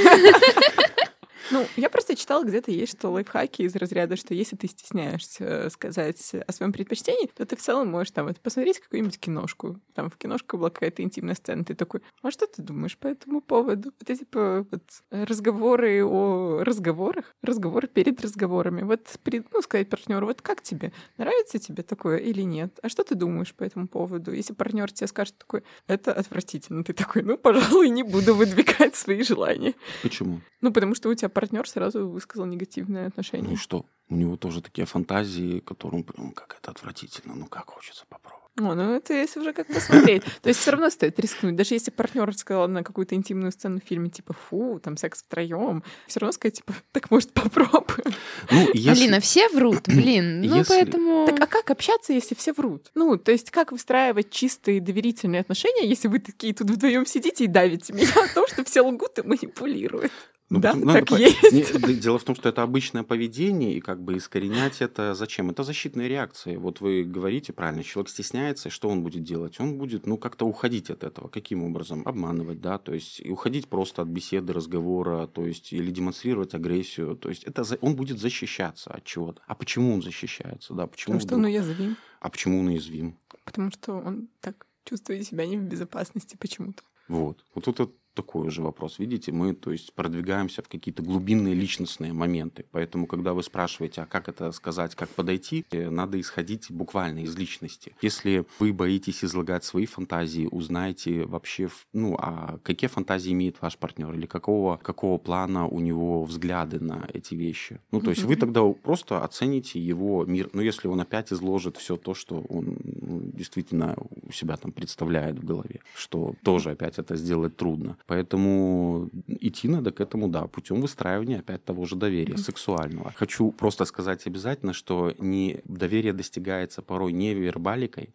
Ну, я просто читала где-то есть, что лайфхаки из разряда, что если ты стесняешься э, сказать о своем предпочтении, то ты в целом можешь там вот, посмотреть какую-нибудь киношку. Там в киношке была какая-то интимная сцена, ты такой, а что ты думаешь по этому поводу? Это типа вот, разговоры о разговорах, разговоры перед разговорами. Вот, при- ну, сказать партнеру, вот как тебе? Нравится тебе такое или нет? А что ты думаешь по этому поводу? Если партнер тебе скажет такой, это отвратительно, ты такой, ну, пожалуй, не буду выдвигать свои желания. Почему? Ну, потому что у тебя партнер сразу высказал негативное Ну и отношение. что? У него тоже такие фантазии, которым, прям, как это отвратительно, ну как хочется попробовать. О, ну это если уже как посмотреть. <laughs> То есть все равно стоит рискнуть. Даже если партнер сказал на какую-то интимную сцену в фильме, типа, фу, там секс втроем, все равно сказать, типа, <laughs> так может попробуем. Ну, если... Алина, все врут, <clears throat> блин. Ну, Если- поэтому... Так а как общаться, если все врут? Ну, то есть как выстраивать чистые доверительные отношения, если вы такие тут вдвоем сидите и давите меня <laughs> о том, что все лгут и манипулируют? Ну, да, потому- надо так по- есть. Не, дело в том, что это обычное поведение, и как бы искоренять это зачем? Это защитные реакции. Вот вы говорите правильно, человек стесняется, что он будет делать? Он будет, ну, как-то уходить от этого. Каким образом? Обманывать, да, то есть и уходить просто от беседы, разговора, то есть или демонстрировать агрессию. То есть это он будет защищаться от чего-то. А почему он защищается, да? Почему Потому что он уязвим. А почему он уязвим? Потому что он так чувствует себя не в безопасности почему-то. Вот. Вот это такой же вопрос. Видите, мы, то есть, продвигаемся в какие-то глубинные личностные моменты. Поэтому, когда вы спрашиваете, а как это сказать, как подойти, э, надо исходить буквально из личности. Если вы боитесь излагать свои фантазии, узнайте вообще, ну, а какие фантазии имеет ваш партнер или какого, какого плана у него взгляды на эти вещи. Ну, то есть вы тогда просто оцените его мир. Но если он опять изложит все то, что он ну, действительно у себя там представляет в голове, что тоже опять это сделать трудно. Поэтому идти надо к этому, да, путем выстраивания опять того же доверия сексуального. Хочу просто сказать обязательно, что не доверие достигается порой не вербаликой,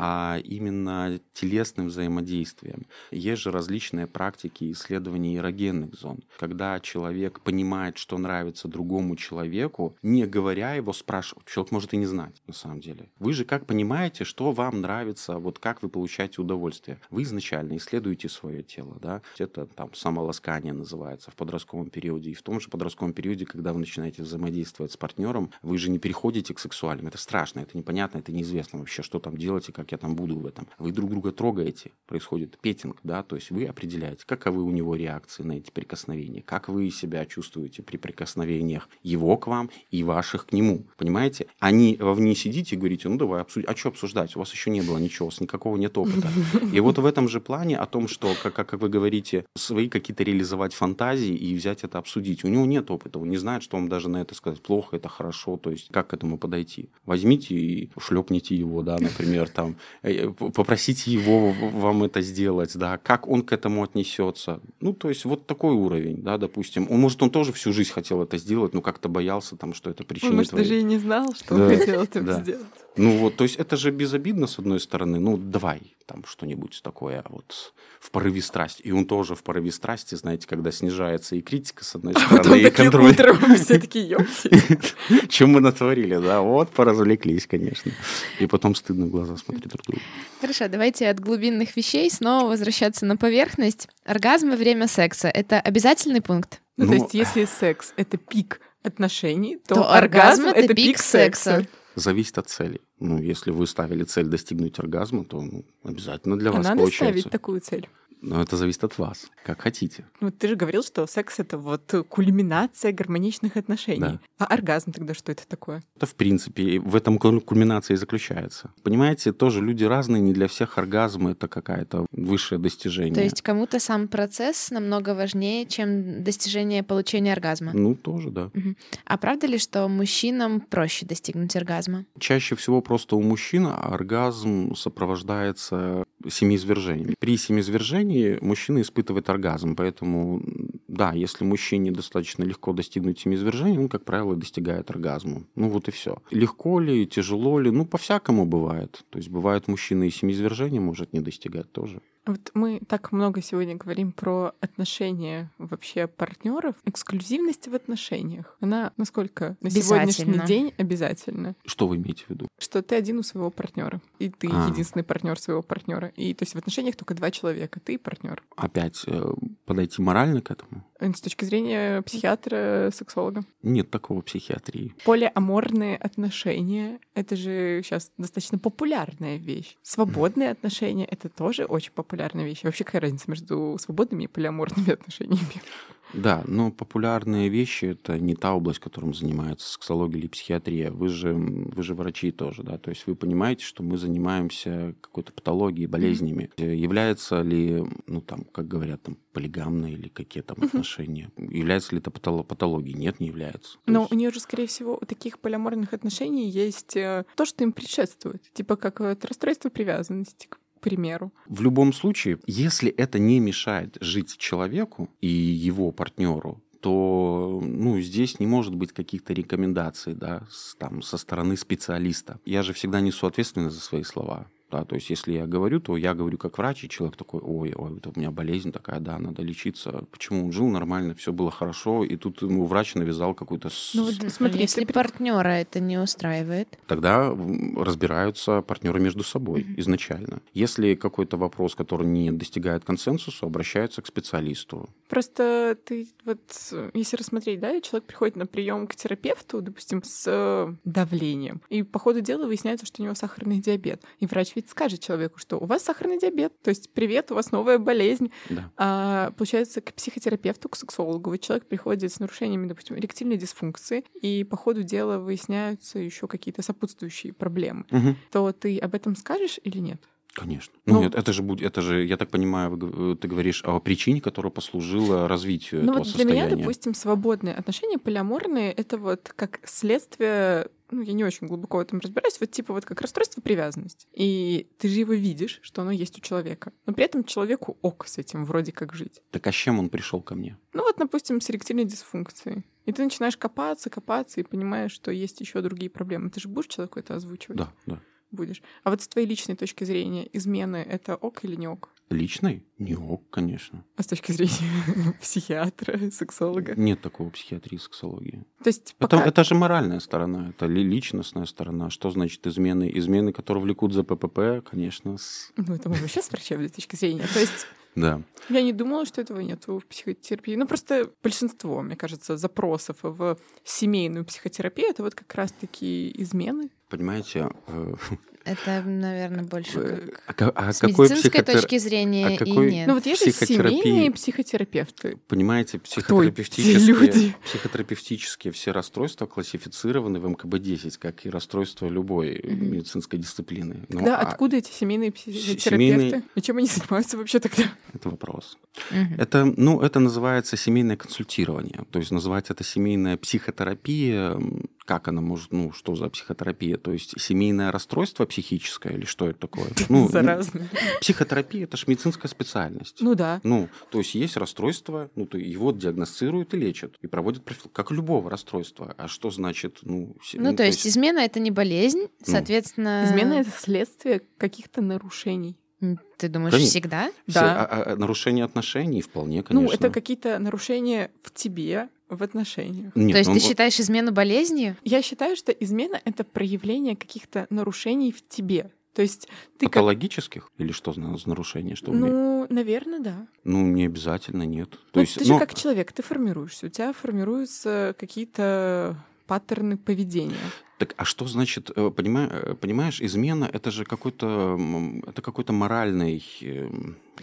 а именно телесным взаимодействием. Есть же различные практики исследования эрогенных зон, когда человек понимает, что нравится другому человеку, не говоря его спрашивать. Человек может и не знать, на самом деле. Вы же как понимаете, что вам нравится, вот как вы получаете удовольствие? Вы изначально исследуете свое тело, да? Это там самоласкание называется в подростковом периоде. И в том же подростковом периоде, когда вы начинаете взаимодействовать с партнером, вы же не переходите к сексуальным. Это страшно, это непонятно, это неизвестно вообще, что там делать и как я там буду в этом. Вы друг друга трогаете, происходит петинг, да, то есть вы определяете, каковы у него реакции на эти прикосновения, как вы себя чувствуете при прикосновениях его к вам и ваших к нему, понимаете? Они вовне сидите и говорите, ну давай обсудим, а что обсуждать, у вас еще не было ничего, у вас никакого нет опыта. И вот в этом же плане о том, что, как, как вы говорите, свои какие-то реализовать фантазии и взять это обсудить. У него нет опыта, он не знает, что вам даже на это сказать, плохо это, хорошо, то есть как к этому подойти. Возьмите и шлепните его, да, например, там, э, попросите его вам это сделать, да, как он к этому отнесется. Ну, то есть вот такой уровень, да, допустим. Он, может, он тоже всю жизнь хотел это сделать, но как-то боялся там, что это Он, причинит может, твои- даже и не знал, что Да, он хотел это да. сделать. ну вот, то есть это же безобидно, с одной стороны. Ну, давай там что-нибудь такое вот в порыве страсти. И он тоже в порыве страсти, знаете, когда снижается и критика, с одной А потом стороны, и такие контроль. утром все такие, ёпти. <laughs> Чем мы натворили, да? Вот, поразвлеклись, конечно. И потом стыдно в глаза смотреть друг другу. Хорошо, давайте от глубинных вещей снова возвращаться на поверхность. Оргазм во время секса — это обязательный пункт? Ну, то Ну, есть, если секс — это пик отношений, то, То оргазм оргазм — это пик секса. Зависит от цели. Ну, если вы ставили цель достигнуть оргазма, то ну, обязательно для А вас надо получается. ставить такую цель? Но это зависит от вас, как хотите. Ну, ты же говорил, что секс — это вот кульминация гармоничных отношений. Да. А оргазм тогда что это такое? Это, в принципе, в этом куль- кульминация и заключается. Понимаете, тоже люди разные, не для всех оргазм это какая-то высшее достижение. То есть кому-то сам процесс намного важнее, чем достижение получения оргазма. Ну, тоже, да. А правда ли, что мужчинам проще достигнуть оргазма? Чаще всего просто у мужчин оргазм сопровождается семиизвержениями. При семиизвержении мужчина испытывает оргазм, поэтому Да, если мужчине достаточно легко достигнуть семиизвержения, он, как правило, достигает оргазма. Ну вот и все. Легко ли, тяжело ли, ну по-всякому бывает. То есть бывает мужчина и семиизвержения может не достигать тоже. Вот мы так много сегодня говорим про отношения вообще партнеров. Эксклюзивность в отношениях. Она насколько на сегодняшний день обязательна. Что вы имеете в виду? Что ты один у своего партнера. И ты а. единственный партнер своего партнера. И то есть в отношениях только два человека, ты и партнер. Опять э, подойти морально к этому? Э, с точки зрения психиатра, сексолога. Нет такого психиатрии. Полиаморные отношения — это же сейчас достаточно популярная вещь. Свободные отношения — это тоже очень популярная популярная вещь. Вообще какая разница между свободными и полиаморными <laughs> отношениями? Да, но популярные вещи — это не та область, которым занимается сексология или психиатрия. Вы же, вы же врачи тоже, да, то есть вы понимаете, что мы занимаемся какой-то патологией, болезнями. Mm-hmm. Является ли, ну там, как говорят, там, полигамные или какие там mm-hmm. отношения? Является ли это патологией? Нет, не является. Но есть... у нее же, скорее всего, у таких полиаморных отношений есть э, то, что им предшествует, типа как это расстройство привязанности к примеру. В любом случае, если это не мешает жить человеку и его партнеру, то ну, здесь не может быть каких-то рекомендаций да, с, там, со стороны специалиста. Я же всегда несу ответственность за свои слова. Да, то есть, если я говорю, то я говорю как врач, и человек такой, ой, ой, это у меня болезнь такая, да, надо лечиться. Почему он жил нормально, все было хорошо, и тут ему врач навязал какую-то... Ну, вот, смотри, если партнера это не устраивает. Тогда разбираются партнеры между собой mm-hmm. изначально. Если какой-то вопрос, который не достигает консенсуса, обращаются к специалисту. Просто ты вот, если рассмотреть, да, человек приходит на прием к терапевту, допустим, с давлением, и по ходу дела выясняется, что у него сахарный диабет, и врач ведь скажет человеку, что у вас сахарный диабет, то есть привет, у вас новая болезнь. Да. А, получается, к психотерапевту, к сексологу вот человек приходит с нарушениями, допустим, эректильной дисфункции, и по ходу дела выясняются еще какие-то сопутствующие проблемы. Угу. То ты об этом скажешь или нет? Конечно. Ну, ну нет, это же будет, это же, я так понимаю, ты говоришь о причине, которая послужила развитию ну, этого вот состояния. Для меня, допустим, свободные отношения полиаморные это вот как следствие ну, я не очень глубоко в этом разбираюсь, вот типа вот как расстройство привязанности. И ты же его видишь, что оно есть у человека. Но при этом человеку ок с этим вроде как жить. Так а с чем он пришел ко мне? Ну вот, допустим, с эректильной дисфункцией. И ты начинаешь копаться, копаться и понимаешь, что есть еще другие проблемы. Ты же будешь человеку это озвучивать? Да, да будешь. А вот с твоей личной точки зрения, измены — это ок или не ок? Личной? Не ок, конечно. А с точки зрения <laughs> психиатра, сексолога? Нет такого психиатрии, сексологии. То есть пока... это, это же моральная сторона, это ли личностная сторона. Что значит измены? Измены, которые влекут за ППП, конечно, с... Ну, это мы вообще с врачебной точки зрения. То есть <laughs> да. Я не думала, что этого нет в психотерапии. Ну, просто большинство, мне кажется, запросов в семейную психотерапию — это вот как раз-таки измены. Понимаете, э, <laughs> это, наверное, больше как а, а с какой медицинской психотер... точки зрения а какой... и нет. Ну вот есть психотерапии... семейные психотерапевты. Понимаете, психотерапевтические, люди? психотерапевтические все расстройства классифицированы в МКБ-10, как и расстройства любой угу. медицинской дисциплины. Ну, да, а... откуда эти семейные психотерапевты? Семейные... И чем они занимаются вообще тогда? Это вопрос. Угу. Это, ну, это называется семейное консультирование. То есть называть это семейная психотерапия как она может, ну, что за психотерапия? То есть семейное расстройство психическое или что это такое? Ну, <laughs> Заразно. Психотерапия – это же медицинская специальность. Ну да. Ну, то есть есть расстройство, ну, то его диагностируют и лечат, и проводят профил, как любого расстройства. А что значит, ну... Ну, ну то, то есть, есть измена – это не болезнь, ну. соответственно… Измена – это следствие каких-то нарушений. Ты думаешь, конечно. всегда? Все, да. А, а, нарушение отношений вполне, конечно. Ну, это какие-то нарушения в тебе, в отношениях. Нет, То есть он... ты считаешь измену болезнью? Я считаю, что измена — это проявление каких-то нарушений в тебе. То есть ты Патологических? Как... Или что за нарушение? Что ну, наверное, да. Ну, не обязательно, нет. То ну, есть, ты но... же как человек, ты формируешься. У тебя формируются какие-то паттерны поведения. Так, а что значит, э, понимаешь, э, понимаешь, измена это же какой-то это какой-то моральный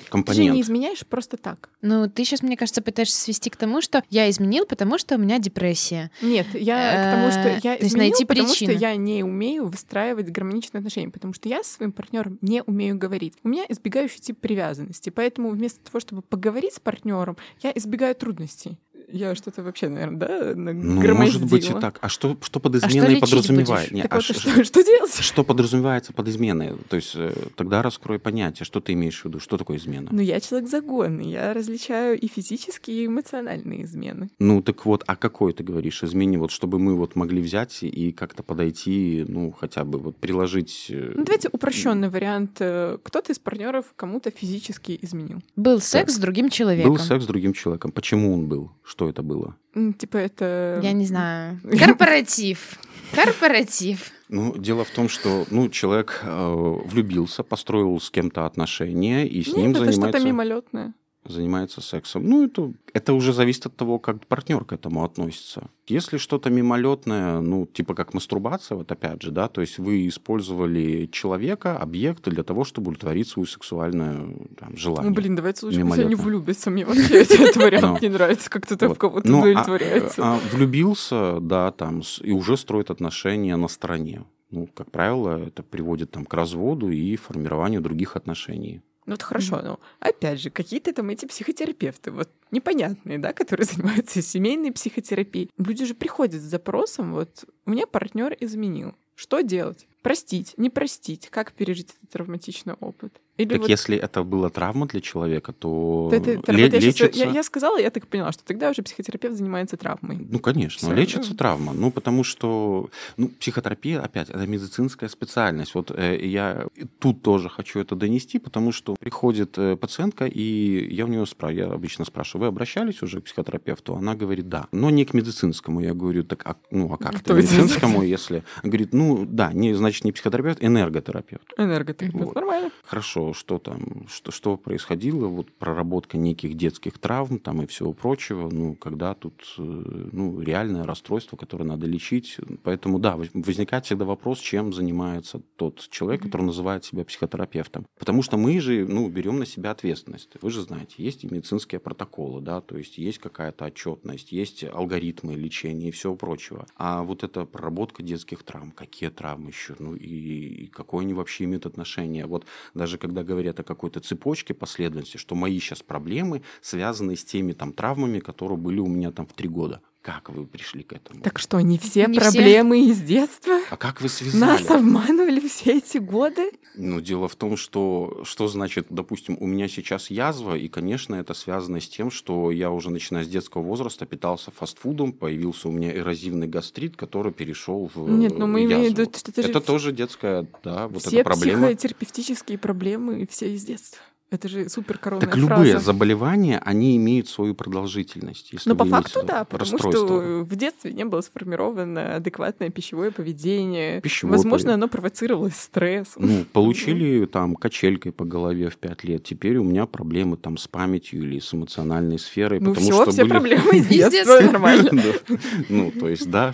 компонент. Ты же не изменяешь просто так. Ну, ты сейчас, мне кажется, пытаешься свести к тому, что я изменил, потому что у меня депрессия. Нет, я к тому, что э, я изменил, найти потому что я не умею выстраивать гармоничные отношения, потому что я со своим партнером не умею говорить. У меня избегающий тип привязанности, поэтому вместо того, чтобы поговорить с партнером, я избегаю трудностей Я что-то вообще, наверное, да, Ну, может быть и так. А что, что под изменой лечить подразумевает? будешь? Не, Так а вот, ш- что, <laughs> что делать? что подразумевается под изменой? То есть э, тогда раскрой понятие, что ты имеешь в виду, что такое измена? Ну, я человек загонный, я различаю и физические, и эмоциональные измены. Ну так вот, а какой ты говоришь измене, вот чтобы мы вот могли взять и как-то подойти, ну хотя бы вот приложить... э, Ну, давайте упрощенный вариант. Э, Кто-то из партнеров кому-то физически изменил. Был секс с другим человеком. Был секс с другим человеком. Почему он был? Что это было? Типа это... Я не знаю. <laughs> Корпоратив. Корпоратив. Ну, дело в том, что ну, человек э, влюбился, построил с кем-то отношения и с Нет, ним это что-то занимается, мимолетное. Занимается сексом. Ну, это, это уже зависит от того, как партнер к этому относится. Если что-то мимолетное, ну, типа как мастурбация, вот опять же, да, то есть вы использовали человека, объект для того, чтобы удовлетворить свою сексуальное там, желание. Ну, блин, давайте лучше пусть они влюбятся. Мне вообще <laughs> этот вариант не нравится, как кто-то в кого-то Ну, а- удовлетворяется. а влюбился, да, там, и уже строит отношения на стороне. Ну, как правило, это приводит там, к разводу и формированию других отношений. Ну, это хорошо, но опять же, какие-то там эти психотерапевты, вот непонятные, да, которые <laughs> занимаются семейной психотерапией. Люди же приходят с запросом, вот, у меня партнер изменил. Что делать? Простить, не простить, как пережить этот травматичный опыт? Или Так вот если это была травма для человека, то это- это- ле- я, щас- лечится... я- я сказала, я так поняла, что тогда уже психотерапевт занимается травмой. Ну, конечно, Всё, лечится травма. Ну, потому что ну, психотерапия, опять, это медицинская специальность. Вот э, я тут тоже хочу это донести, потому что приходит э, пациентка, и я у нее спрашиваю, я обычно спрашиваю, вы обращались уже к психотерапевту? Она говорит, да. Но не к медицинскому. Я говорю, так, а, ну, а как Кто это? медицинскому, если... Она говорит, ну, да, не, значит, не психотерапевт, энерготерапевт. Энерготерапевт. Вот. Нормально. Хорошо, что там, что, что происходило, вот проработка неких детских травм там и всего прочего, ну, когда тут, э, ну, реальное расстройство, которое надо лечить. Поэтому, да, воз- возникает всегда вопрос, чем занимается тот человек, который называет себя психотерапевтом. Потому что мы же, ну, берем на себя ответственность. Вы же знаете, есть и медицинские протоколы, да, то есть есть какая-то отчетность, есть алгоритмы лечения и всего прочего. А вот эта проработка детских травм, какие травмы еще, ну, и, и какое они вообще имеют отношение. Вот даже когда говорят о какой-то цепочке последовательности, что мои сейчас проблемы связаны с теми там травмами, которые были у меня там в три года. Как вы пришли к этому? Так что, не все Не все. проблемы из детства? А как вы связали? Нас обманывали все эти годы? Ну, дело в том, что что значит, допустим, у меня сейчас язва, и, конечно, это связано с тем, что я уже начиная с детского возраста питался фастфудом, появился у меня эрозивный гастрит, который перешел в Нет, ну мы имеем в виду, что это же Это тоже детская, да, вот все эта проблема. психотерапевтические проблемы все из детства. Это же супер коронная Так любые фраза. заболевания, они имеют свою продолжительность. Если Но вы по факту, да, потому что в детстве не было сформировано адекватное пищевое поведение. Пищевое Возможно, поведение. оно провоцировало стресс. Ну, получили там качелькой по голове в пять лет. Теперь у меня проблемы там с памятью или с эмоциональной сферой. Ну потому все, что все были- проблемы из <laughs> детства, нормально. <laughs> Ну, то есть, да,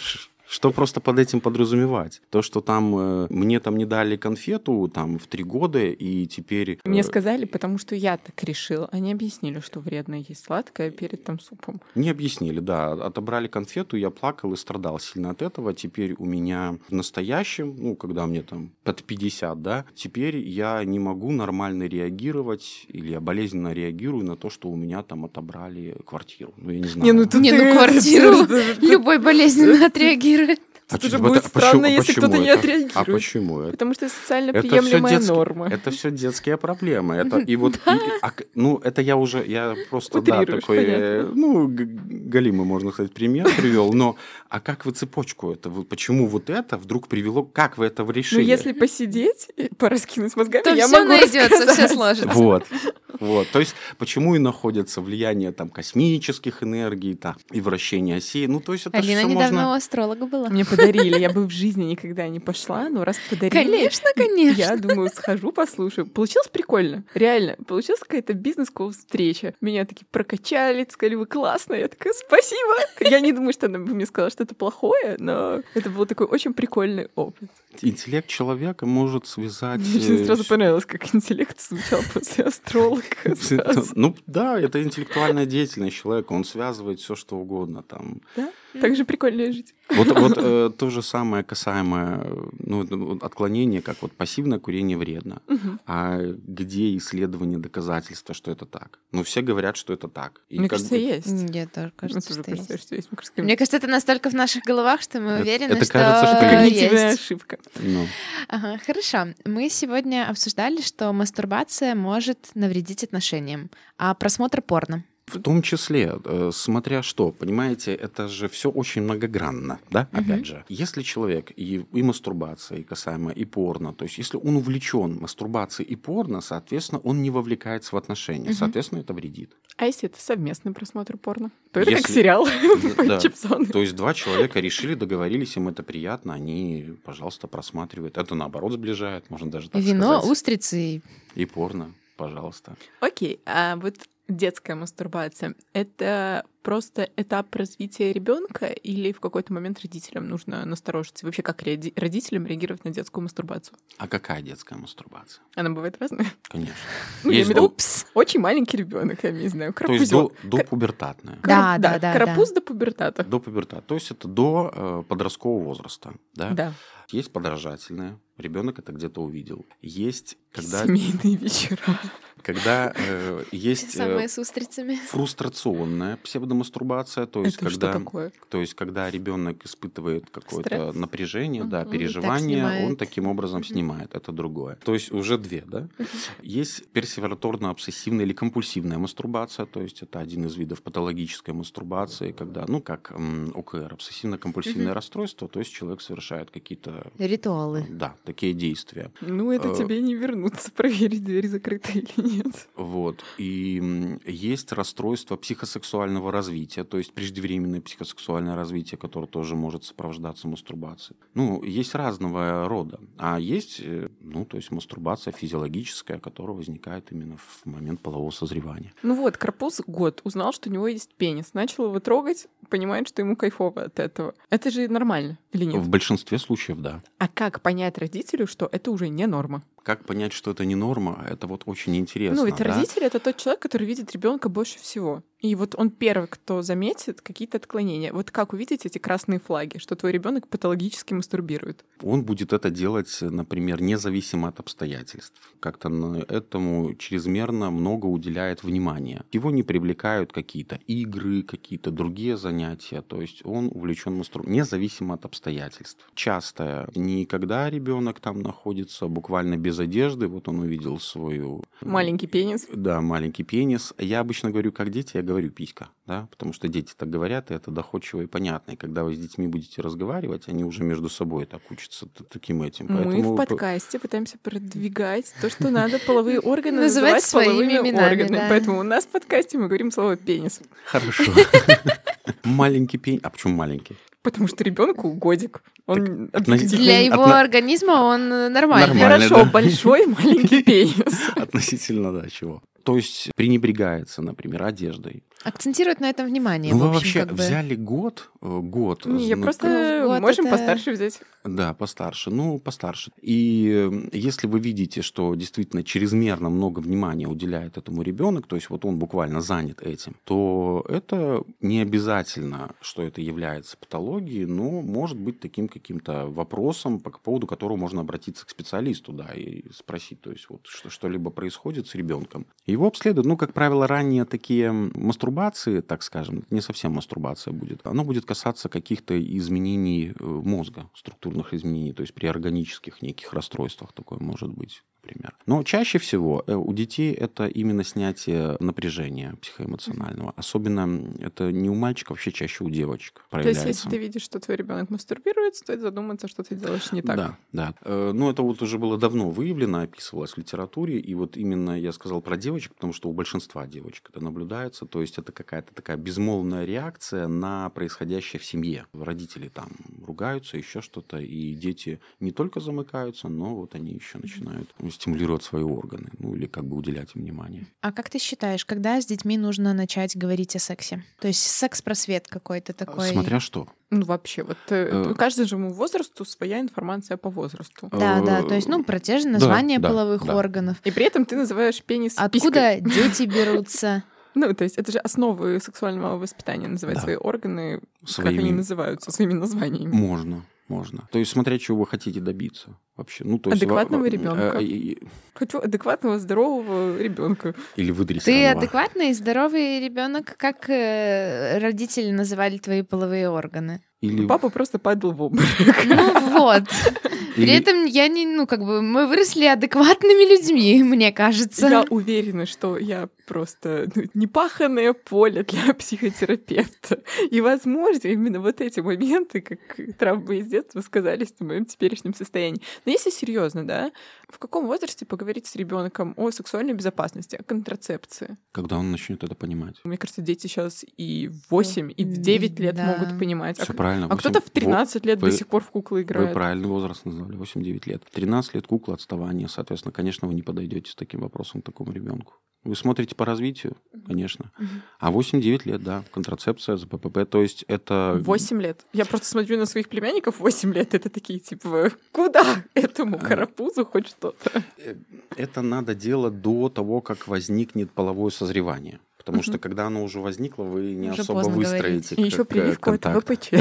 что просто под этим подразумевать? То, что там э, мне там не дали конфету там в три года, и теперь... Мне э, сказали, потому что я так решила. Они объяснили, что вредно есть сладкое перед там супом. Не объяснили, да. Отобрали конфету, я плакал и страдал сильно от этого. Теперь у меня в настоящем, ну, когда мне там под 50, да, теперь я не могу нормально реагировать, или я болезненно реагирую на то, что у меня там отобрали квартиру. Ну, я не знаю. Не, ну тут Не, ну ты- квартиру ты- <laughs> Любой болезненно <laughs> отреагирует. Это ч- же вот будет а странно, почему- если кто-то не это? отреагирует. А почему это? Потому что это социально Это приемлемая детские- норма. Это все детские проблемы. Это и вот, <laughs> и- а ну это я уже, я просто да такой, понятно. ну галимый можно сказать пример привел. Но а как вы цепочку это, вы- почему вот это вдруг привело, как вы это решили? Ну, если посидеть и пораскинуть мозгами, То я все могу найдется, все рассказать. сложится. Вот, вот. То есть, почему и находится влияние там космических энергий, там, и вращение оси. Ну, то есть, это Алина все недавно можно... у астролога была. Мне подарили, я бы в жизни никогда не пошла, но раз подарили, Конечно, конечно. я думаю, схожу, послушаю. Получилось прикольно, реально. Получилась какая-то бизнес-встреча. Меня такие прокачали, сказали, вы классная. Я такая, спасибо. Я не думаю, что она бы мне сказала, что это плохое, но это был такой очень прикольный опыт. Интеллект человека может связать... Мне очень э, сразу понравилось, как интеллект звучал после астролога. <laughs> Ну да, это интеллектуальная деятельность человека, он связывает все что угодно там. Да? Так же прикольно жить. Вот, вот э, то же самое касаемо ну, вот отклонения, как вот пассивное курение вредно. Мгм. А где исследования, доказательства, что это так? Ну, все говорят, что это так. И Мне кажется, бы- есть. Мне тоже Ну, кажется, что кажется, есть. что есть. Мне кажется, Мне кажется, это настолько в наших головах, что мы Это- уверены, это что кажется, что когнитивная есть. ошибка. ну, Ага, хорошо. Мы сегодня обсуждали, что мастурбация может навредить отношениям, а просмотр порно. В том числе, э, смотря что, понимаете, это же все очень многогранно, да, Мгм. опять же. Если человек и, и мастурбация, и касаемо, и порно, то есть если он увлечен мастурбацией и порно, соответственно, он не вовлекается в отношения, Мгм. соответственно, это вредит. А если это совместный просмотр порно? То это как сериал <laughs> <laughs> Да. То есть два человека решили, договорились, им это приятно, они, пожалуйста, просматривают. Это наоборот сближает, можно даже так Вино, сказать. устрицы. и- И порно, пожалуйста. Окей, а вот детская мастурбация — это просто этап развития ребенка или в какой-то момент родителям нужно насторожиться? Вообще, как родителям реагировать на детскую мастурбацию? А какая детская мастурбация? Она бывает разная. Конечно. <laughs> Ну, я Есть имею в виду, до- Упс. Очень маленький ребенок, я не знаю, То есть карапузёк. до, до пубертатная. Да, да, да, Карапуз до пубертата. До пубертата. То есть это до э, подросткового возраста. Да? Да. Есть подражательное. Ребенок это где-то увидел. Есть, когда, Семейные вечера. когда э, есть э, устрицами. фрустрационная псевдомастурбация, то есть Это что когда, такое? то есть когда ребенок испытывает какое-то Стресс? напряжение, да, Мгм. переживание, Так он таким образом Мгм. снимает. Это другое. То есть уже две, да? Есть персеваторно-обсессивная или компульсивная мастурбация, то есть это один из видов патологической мастурбации, когда, ну, как м, ОКР, обсессивно-компульсивное Мгм. расстройство, то есть человек совершает какие-то, Ритуалы. да, такие действия. Ну, это Э, тебе не вернуться, <laughs> проверить, дверь закрыта или нет. Вот. И есть расстройство психосексуального развития, то есть преждевременное психосексуальное развитие, которое тоже может сопровождаться мастурбацией. Ну, есть разного рода. А есть, э, ну, то есть мастурбация физиологическая, которая возникает именно в момент полового созревания. Ну вот, Карпуз год узнал, что у него есть пенис, начал его трогать, понимает, что ему кайфово от этого. Это же нормально или нет? В большинстве случаев, да. А как понять родителю, что это уже не норма? Как понять, что это не норма, это вот очень интересно. ну, ведь да? родитель это тот человек, который видит ребенка больше всего. И вот он первый, кто заметит какие-то отклонения. Вот как увидеть эти красные флаги, что твой ребенок патологически мастурбирует? Он будет это делать, например, независимо от обстоятельств. Как-то на этому чрезмерно много уделяет внимания. Его не привлекают какие-то игры, какие-то другие занятия. То есть он увлечен мастурбацией, независимо от обстоятельств. Часто не когда ребенок там находится буквально без одежды, вот он увидел свою... Маленький пенис. Да, маленький пенис. Я обычно говорю, как дети, я говорю писька, да, потому что дети так говорят, и это доходчиво и понятно. И когда вы с детьми будете разговаривать, они уже между собой так учатся таким этим. Мы Поэтому в п- подкасте пытаемся продвигать то, что надо половые органы Называть называть своими половыми именами, органами. да. Поэтому у нас в подкасте мы говорим слово пенис. Хорошо. <laughs> Маленький пенис. А почему маленький? Потому что ребенку годик. Он относительно- объективно- Для его Отно- организма он нормальный. Нормально. Хорошо, да. большой маленький <laughs> пенис. Относительно, да, чего? То есть пренебрегается, например, одеждой. Акцентирует на этом внимание. Ну, вы вообще как бы. взяли год, э, год. Не, я зна- просто Ну, вот можем это- постарше взять. Да, постарше. Ну, постарше. И э, если вы видите, что действительно чрезмерно много внимания уделяет этому ребенок, то есть вот он буквально занят этим, то это не обязательно, что это является патологией, но может быть таким каким-то вопросом, по поводу которого можно обратиться к специалисту, да, и спросить, то есть вот что, что-либо происходит с ребенком. Его обследуют, ну, как правило, ранние такие мастурбации, так скажем, не совсем мастурбация будет, оно будет касаться каких-то изменений э, мозга, структурных изменений, то есть при органических неких расстройствах такое может быть, например. Но чаще всего э, у детей это именно снятие напряжения психоэмоционального. Особенно это не у мальчиков, вообще чаще у девочек То есть, проявляется. если ты видишь, что твой ребенок мастурбирует, стоит задуматься, что ты делаешь не так. Да, да. Э, Ну, это вот уже было давно выявлено, описывалось в литературе. И вот именно я сказал про девочек, потому что у большинства девочек это наблюдается. То есть это какая-то такая безмолвная реакция на происходящее в семье. Родители там ругаются, еще что-то, и дети не только замыкаются, но вот они еще начинают стимулировать свои органы, ну или как бы уделять им внимание. А как ты считаешь, когда с детьми нужно начать говорить о сексе? То есть секс-просвет какой-то такой? Смотря что. Ну, вообще, вот э, каждому возрасту своя информация по возрасту. Да, да, то есть, ну, про те же названия да, половых да. органов. И при этом ты называешь пенис Откуда писькой. <laughs> дети берутся? Ну, то есть это же основы сексуального воспитания, называть Да. свои органы, как они называются, своими названиями. Можно, можно. То есть смотря чего вы хотите добиться вообще. Ну, то есть, Адекватного во- ребенка. э, и- Хочу адекватного, здорового ребенка. Или Ты выдрессированного. адекватный и здоровый ребенок, как э, родители называли твои половые органы? Или, Папа просто падал в обморок. Ну вот. <laughs> При или- этом я не, ну как бы мы выросли адекватными людьми, мне кажется. Я уверена, что я просто ну, непаханное поле для <laughs> психотерапевта. И, возможно, именно вот эти моменты, как травмы из детства, сказались на моем теперешнем состоянии. Но если серьезно, да, в каком возрасте поговорить с ребенком о сексуальной безопасности, о контрацепции? Когда он начнет это понимать. Мне кажется, дети сейчас и в 8, и в 9 лет Да. могут понимать. А, Все к- правильно. а восемь- кто-то в во- 13 лет вы- до сих пор в куклы Вы играет. правильный возраст назвали, 8-9 лет. 13 лет кукла отставание, соответственно, конечно, вы не подойдете с таким вопросом к такому ребенку. Вы смотрите по развитию, конечно. Мгм. А 8-9 лет, да, контрацепция, ЗППП, то есть это... 8 лет. Я просто смотрю на своих племянников 8 лет. Это такие, типа, куда этому карапузу хоть что-то? Э, Это надо делать до того, как возникнет половое созревание. Потому что когда оно уже возникло, вы не Уже особо выстроите И еще прививку от. ВПЧ.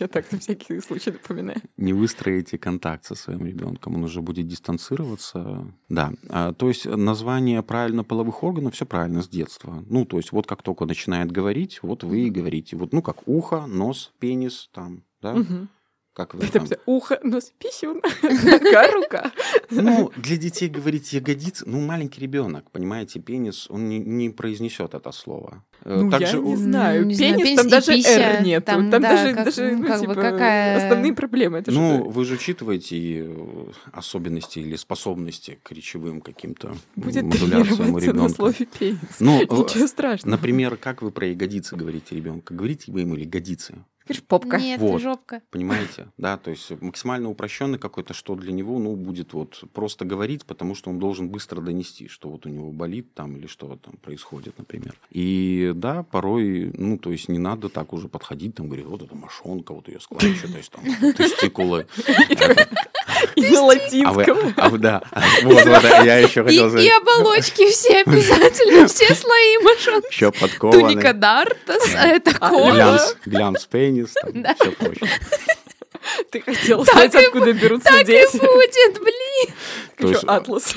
Я так на всякий случай напоминаю. не выстроите контакт со своим ребенком, он уже будет дистанцироваться. Да, А, то есть название правильно половых органов, все правильно с детства. Ну, то есть вот как только начинает говорить, вот вы и говорите. Вот, ну, как ухо, нос, пенис, там, да, Мгм. Как вы Это там. ухо, нос, писюн, <laughs> нога, рука. Ну, для детей говорить ягодицы, ну, маленький ребенок, понимаете, пенис, он не, не произнесет это слово. Э, Ну, я также не у- знаю. не знаю, Пенис, пенис там даже пися, «р» нету. там, Там да, даже, как- даже, ну, ну, как бы типа, какая- основные проблемы. Это Ну, же вы же учитываете э, особенности или способности к речевым каким-то будет модуляциям у тренироваться на ребенка. слове пенис. Ну, э, Ничего страшного. Например, как вы про ягодицы говорите ребенку? Говорите вы ему ягодицы? Говоришь, попка. Нет, Вот. жопка. Понимаете? Да, то есть максимально упрощенный какой-то, что для него, ну, будет вот просто говорить, потому что он должен быстро донести, что вот у него болит там или что там происходит, например. И да, порой, ну, то есть не надо так уже подходить, там, говорить, вот это мошонка, вот ее складчатость, <laughs> там, тестикулы. <laughs> <laughs> И на А вы, латинском. а вы, да, вот, вот, я <laughs> еще И, хотел и сказать, оболочки все обязательно, <laughs> все слои мошонки. еще подкованный. Туника Дартас, а это А, кожа. Глянц, глянц пенис, все прочее. Ты хотела Так знать, и откуда берутся Так и дети. будет, блин. <laughs> То есть, атлас,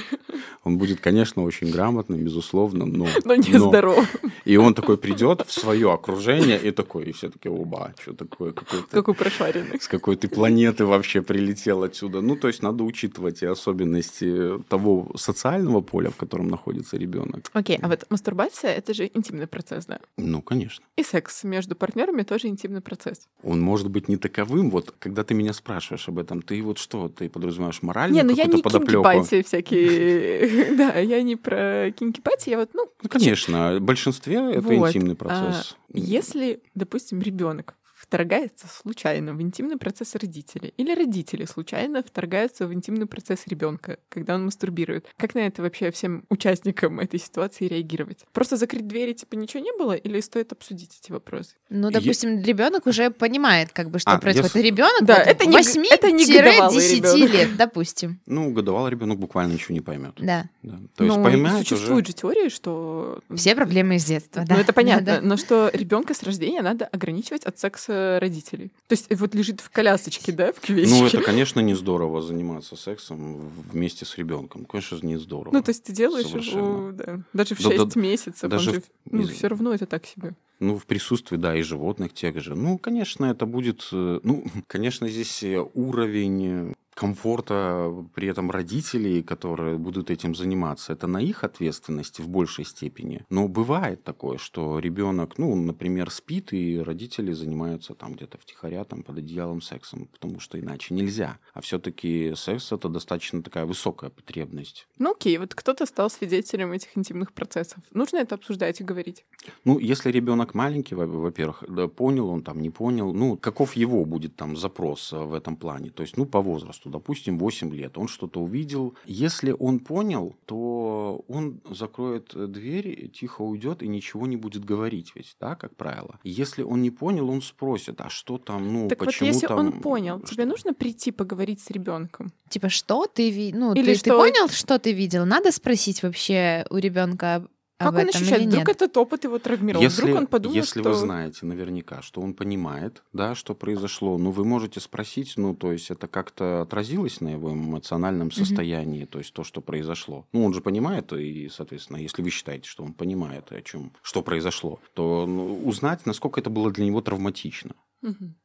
Он будет, конечно, очень грамотным, безусловно, но... но не здоров. И он такой придет в свое окружение и такой, и все таки оба, что такое, какой-то... Какой прошаренный. С какой ты планеты вообще прилетел отсюда? Ну, то есть надо учитывать и особенности того социального поля, в котором находится ребенок. Окей, а вот мастурбация — это же интимный процесс, да? Ну, конечно. И секс между партнерами тоже интимный процесс. Он может быть не таковым. Вот, когда ты меня спрашиваешь об этом, ты вот что, ты подразумеваешь моральную Не, ну я не кинки-пати всякие. <laughs> Да, я не про кинки-пати, я вот, ну, Ну, конечно, в большинстве это интимный А, процесс. Если, допустим, ребенок вторгается случайно в интимный процесс родителей, или родители случайно вторгаются в интимный процесс ребенка, когда он мастурбирует. Как на это вообще всем участникам этой ситуации реагировать? Просто закрыть двери, типа ничего не было, или стоит обсудить эти вопросы? Ну, допустим, ребенок уже понимает, как бы, что А, происходит. если- Ребенок Да, вот это не г- 8 это не годовалый 10 ребёнок. лет, допустим. <laughs> Ну, годовалый ребенок буквально ничего не поймет. Да. Да. То есть Но поймает существуют уже... же теории, что... Все проблемы из детства, да. Ну, это понятно, Да, да. но что ребенка с рождения надо ограничивать от секса родителей. То есть вот лежит в колясочке, да, в кювечке. Ну, это, <laughs> конечно, не здорово заниматься сексом вместе с ребенком. Конечно, не здорово. Ну, то есть ты делаешь его, да, даже в Да, 6 да, месяцев, даже же, в- ну, из- все равно это так себе. Ну, в присутствии, да, и животных тех же. Ну, конечно, это будет... э, Ну, <laughs> конечно, здесь э, уровень комфорта при этом родителей, которые будут этим заниматься, это на их ответственности в большей степени. Но бывает такое, что ребенок, ну, например, спит, и родители занимаются там где-то втихаря, там под одеялом сексом, потому что иначе нельзя. А все-таки секс это достаточно такая высокая потребность. Ну, окей, вот кто-то стал свидетелем этих интимных процессов. Нужно это обсуждать и говорить. Ну, если ребенок маленький, во- во-первых, понял он там, не понял, ну, каков его будет там запрос э, в этом плане? То есть, ну, по возрасту. допустим, 8 лет, он что-то увидел. Если он понял, то он закроет дверь, тихо уйдет и ничего не будет говорить ведь, да, как правило. Если он не понял, он спросит, а что там, ну, так почему вот если там... он понял, тебе нужно прийти поговорить с ребенком. Типа, что ты видел? Ну, Или ты, ты что- понял, что ты видел? Надо спросить вообще у ребенка Как об он ощущает? Вдруг нет? этот опыт его травмировал. Если, Вдруг он подумает, если что... вы знаете наверняка, что он понимает, да, что произошло, ну, вы можете спросить, ну, то есть это как-то отразилось на его эмоциональном состоянии, то есть то, что произошло. Ну, он же понимает, и, соответственно, если вы считаете, что он понимает, о чем, что произошло, то ну, узнать, насколько это было для него травматично.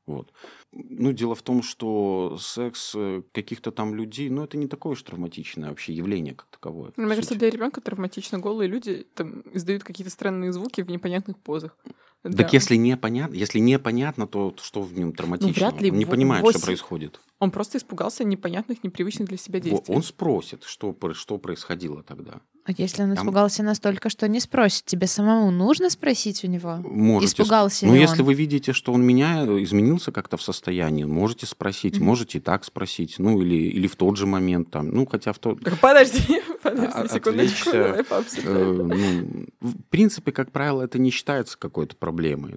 Вот. Ну, дело в том, что секс э, каких-то там людей, ну, это не такое уж травматичное вообще явление как таковое. Ну, Мне кажется, сути. для ребенка травматично голые люди там издают какие-то странные звуки в непонятных позах. Так Да. если непонятно, если непонятно, то что в нем травматичного? Ну, вряд ли Он не понимает, восемь- что происходит. Он просто испугался непонятных, непривычных для себя действий. Он спросит, что, что происходило тогда. А если он Там- испугался настолько, что не спросит, тебе самому нужно спросить у него? Можете, сп- Испугался Ну, ли если он? вы видите, что он меня изменился как-то в состоянии, можете спросить, Мгм. можете и так спросить, ну или, или в тот же момент там, ну хотя в тот, Подожди, <laughs> подожди, А- секундочку, отвлечься, давай Э, пообсуждаем. ну, в принципе, как правило, это не считается какой-то проблемой.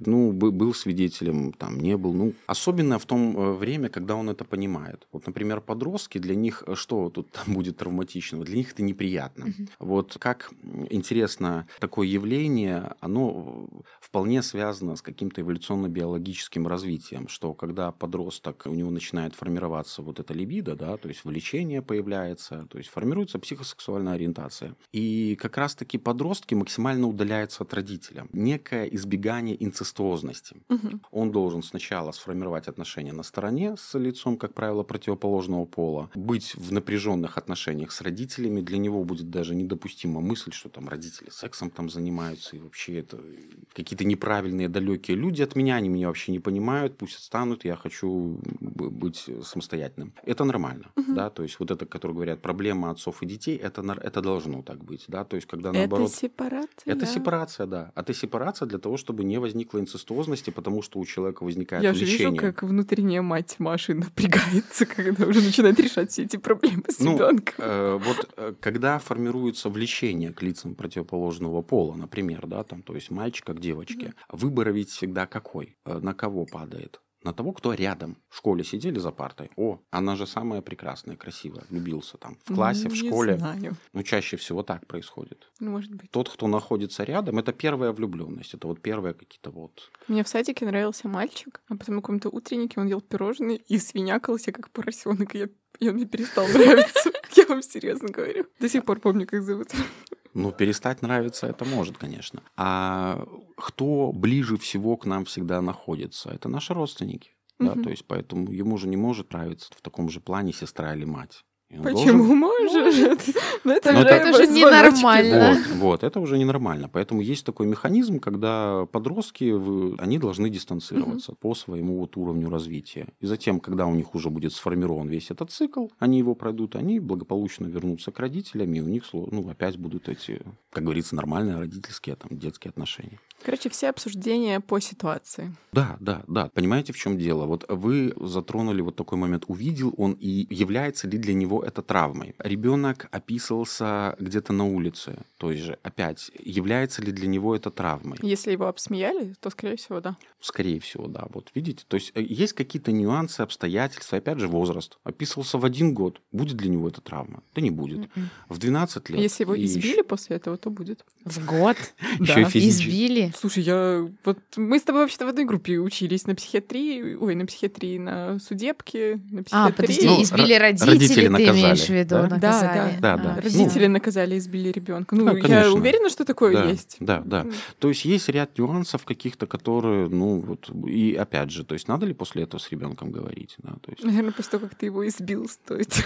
Ну, бы- был свидетелем, там, не был. Ну, особенно в том э, время, когда он это понимает. Вот, например, подростки, для них э, что тут там будет травматичного? Для них это неприятно. Мгм. Вот как интересно, такое явление, оно вполне связано с каким-то эволюционно-биологическим развитием, что когда подросток, у него начинает формироваться вот эта либидо, да, то есть влечение появляется, то есть формируется психосексуальная ориентация. И как раз-таки подростки максимально удаляются от родителя. Некое избегание инцестуозности. Мгм. Он должен сначала сформировать отношения на стороне с лицом, как правило, противоположного пола, быть в напряженных отношениях с родителями. Для него будет даже недопустима мысль, что там родители сексом там занимаются, и вообще это какие-то неправильные, далекие люди от меня, они меня вообще не понимают, пусть отстанут, я хочу быть самостоятельным. Это нормально, Мгм. да, то есть вот это, которые говорят, проблема отцов и детей, это, это должно так быть, да, то есть когда Это наоборот... сепарация. Это сепарация, да. А это сепарация для того, чтобы не возникло инцестуозности, потому что у человека возникает Я же вижу, влечение. как внутренняя мать Маши напрягается, <laughs> когда уже начинает решать все эти проблемы с Ну, ребенком. Э, вот э, когда формируется влечение к лицам противоположного пола, например, да, там, то есть мальчика к девочке, выбор ведь всегда какой? Э, На кого падает? На того, кто рядом. В школе сидели за партой. О, она же самая прекрасная, красивая. Влюбился там в классе, в Не школе. знаю. Ну, чаще всего так происходит. Ну, может быть. Тот, кто находится рядом, это первая влюбленность. Это вот первые какие-то вот Мне в садике нравился мальчик, а потом на каком-то утреннике он ел пирожные и свинякался, как поросенок. И, я- он мне перестал нравиться. <laughs> Я вам серьезно говорю. До сих пор помню, как зовут. Ну, перестать нравиться это может, конечно. А кто ближе всего к нам всегда находится? Это наши родственники. Да, Мгм. то есть поэтому ему же не может нравиться в таком же плане сестра или мать. Почему должен- может? Ну, это Ну, уже это уже звоночки. ненормально. Вот, вот, это уже ненормально. Поэтому есть такой механизм, когда подростки, они должны дистанцироваться по своему вот уровню развития. И затем, когда у них уже будет сформирован весь этот цикл, они его пройдут, они благополучно вернутся к родителям, и у них ну, опять будут эти, как говорится, нормальные родительские, там, детские отношения. Короче, все обсуждения по ситуации. Да, да, да. Понимаете, в чем дело? Вот вы затронули вот такой момент. Увидел он и является ли для него это травмой? Ребенок описывался где-то на улице. То есть же, опять, является ли для него это травмой? Если его обсмеяли, то, скорее всего, да. Скорее всего, да. Вот видите, то есть э, есть какие-то нюансы, обстоятельства, опять же, возраст. Описывался в один год. Будет для него это травма? Да не будет. Мгм. В 12 лет. Если его избили после этого, то будет. В год <laughs> Да. физически. избили. Слушай, я вот мы с тобой вообще-то в одной группе учились на психиатрии, ой, на психиатрии, на судебке, на А, психиатрии. подожди, Ну, избили ро- родители, родители наказали, имеешь в виду? да? Да, Наказали. да, да. А, Родители наказали, избили ребенка. Ну, Да, я уверена, что такое Да, есть. да, да. То есть есть ряд нюансов каких-то, которые, ну вот, и опять же, то есть надо ли после этого с ребенком говорить, да, то есть. Наверное, после того, как ты его избил, стоит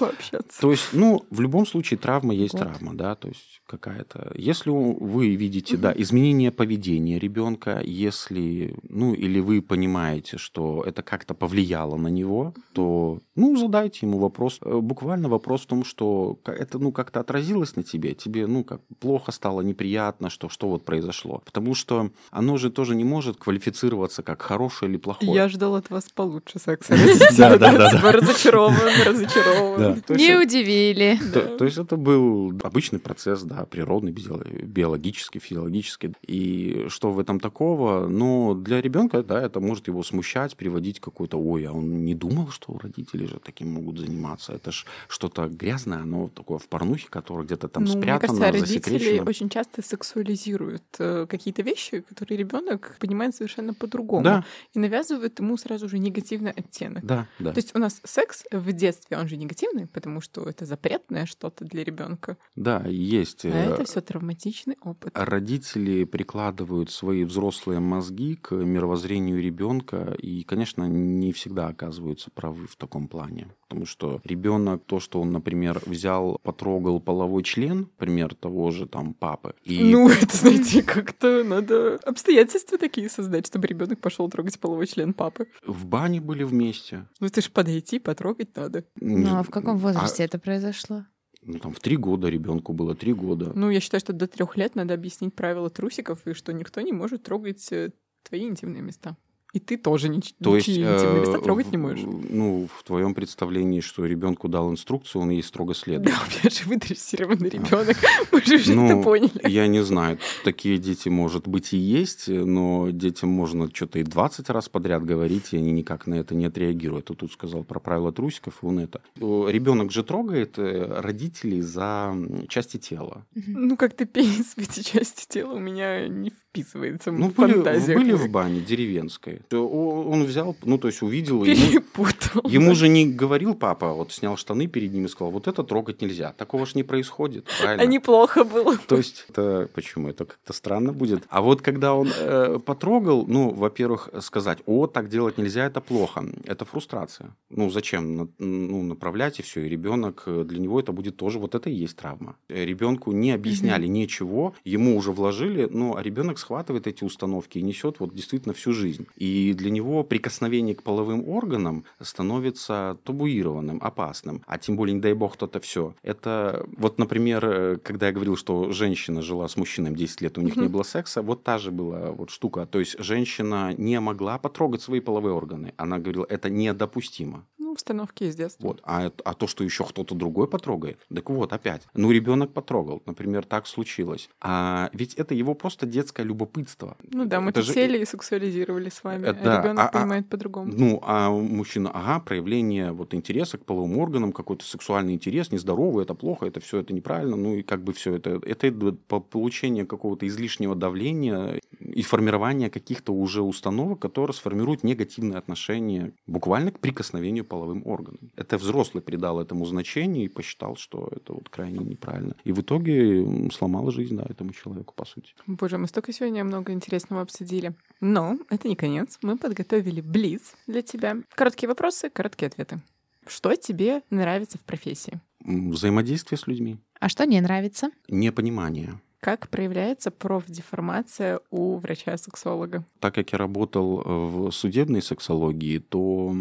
Пообщаться. То есть, ну, в любом случае травма есть Год. травма, да, то есть какая-то. Если вы видите, да, изменение поведения ребенка, если, ну, или вы понимаете, что это как-то повлияло на него, то, ну, задайте ему вопрос. Э, Буквально вопрос в том, что это, ну, как-то отразилось на тебе, тебе, ну, как плохо стало, неприятно, что, что вот произошло. Потому что оно же тоже не может квалифицироваться как хорошее или плохое. Я ждал от вас получше секса. <laughs> Да, да, да, да. Разочарован, разочарован. Да. То есть Не удивили. То, то есть это был обычный процесс, да, природный, био- биологический, физиологический. И что в этом такого? Но для ребенка, да, это может его смущать, приводить какой-то, ой, а он не думал, что родители же таким могут заниматься. Это ж что-то грязное, оно такое в порнухе, которое где-то там Ну, мне спрятано, кажется, родители засекречено. очень часто сексуализируют э, какие-то вещи, которые ребенок понимает совершенно по-другому. Да, И навязывают ему сразу же негативный оттенок. да, да. То есть у нас секс в детстве, он же негативный, потому что это запретное что-то для ребенка. Да, есть. А э, это все травматичный опыт. Родители прикладывают свои взрослые мозги к мировоззрению ребенка и, конечно, не всегда оказываются правы в таком плане. Потому что ребенок, то, что он, например, взял, потрогал половой член, пример того же там папы, и Ну, это, знаете, как-то надо обстоятельства такие создать, чтобы ребенок пошел трогать половой член папы. в бане были вместе. Ну, ты же подойти, потрогать надо. Ну, а в каком возрасте А, это произошло? ну, там в три года ребенку было три года. Ну, я считаю, что до трех лет надо объяснить правила трусиков, и что никто не может трогать э, твои интимные места. И ты тоже нич- То есть, ничьи интимные места э, трогать в- не можешь. Ну, в твоем представлении, что ребенку дал инструкцию, он ей строго следует. Да, у меня же выдрессированный <laughs> ребенок. <laughs> Мы же уже это Ну, поняли. Я не знаю, такие дети, может быть, и есть, но детям можно что-то и 20 раз подряд говорить, и они никак на это не отреагируют. А тут сказал про правила трусиков, и он это. Ребенок же трогает э, родителей за части тела. Ну, как-то <laughs> пенис в эти части тела у меня не вписывается Ну, в были, фантазию. были в бане деревенской. О- Он взял, ну, то есть увидел, ему, Перепутал. ему же не говорил папа, а вот снял штаны перед ним и сказал, вот это трогать нельзя. Такого ж не происходит, правильно? А неплохо было. То есть, это почему? Это как-то странно будет. А вот когда он э, потрогал, ну, во-первых, сказать, о, так делать нельзя, это плохо. Это фрустрация. Ну, зачем ну, направлять и все, и ребенок, э, для него это будет тоже, вот это и есть травма. Э, Ребенку не объясняли ничего, ему уже вложили, ну, а ребенок схватывает эти установки и несет вот действительно всю жизнь. И для него прикосновение к половым органам становится табуированным, опасным. А тем более, не дай бог, это все. Это вот, например, э, когда я говорил, что женщина жила с мужчиной 10 лет, у них не было секса, вот та же была вот штука. То есть женщина не могла потрогать свои половые органы. Она говорила, это недопустимо. Ну, установки из детства. Вот. А, а то, что еще кто-то другой потрогает, так вот, опять. Ну, ребенок потрогал, например, так случилось. А ведь это его просто детское любопытство. Ну да, мы Это же- сели и сексуализировали с вами. Э, да, а ребенок а- а- понимает по-другому. Ну, а мужчина, ага, проявление вот интереса к половым органам, какой-то сексуальный интерес, нездоровый, это плохо, это все это неправильно, ну и как бы все это, это по получение какого-то излишнего давления и формирования каких-то уже установок, которые сформируют негативное отношение буквально к прикосновению половым органам. Это взрослый придал этому значение и посчитал, что это вот крайне неправильно. И в итоге м, сломал жизнь, да, этому человеку, по сути. Боже, мы столько сегодня много интересного обсудили. Но это не конец. Мы подготовили блиц для тебя. Короткие вопросы, короткие ответы. Что тебе нравится в профессии? Взаимодействие с людьми, А что не нравится? непонимание. Как проявляется профдеформация у врача-сексолога? Так как я работал э, в судебной сексологии, то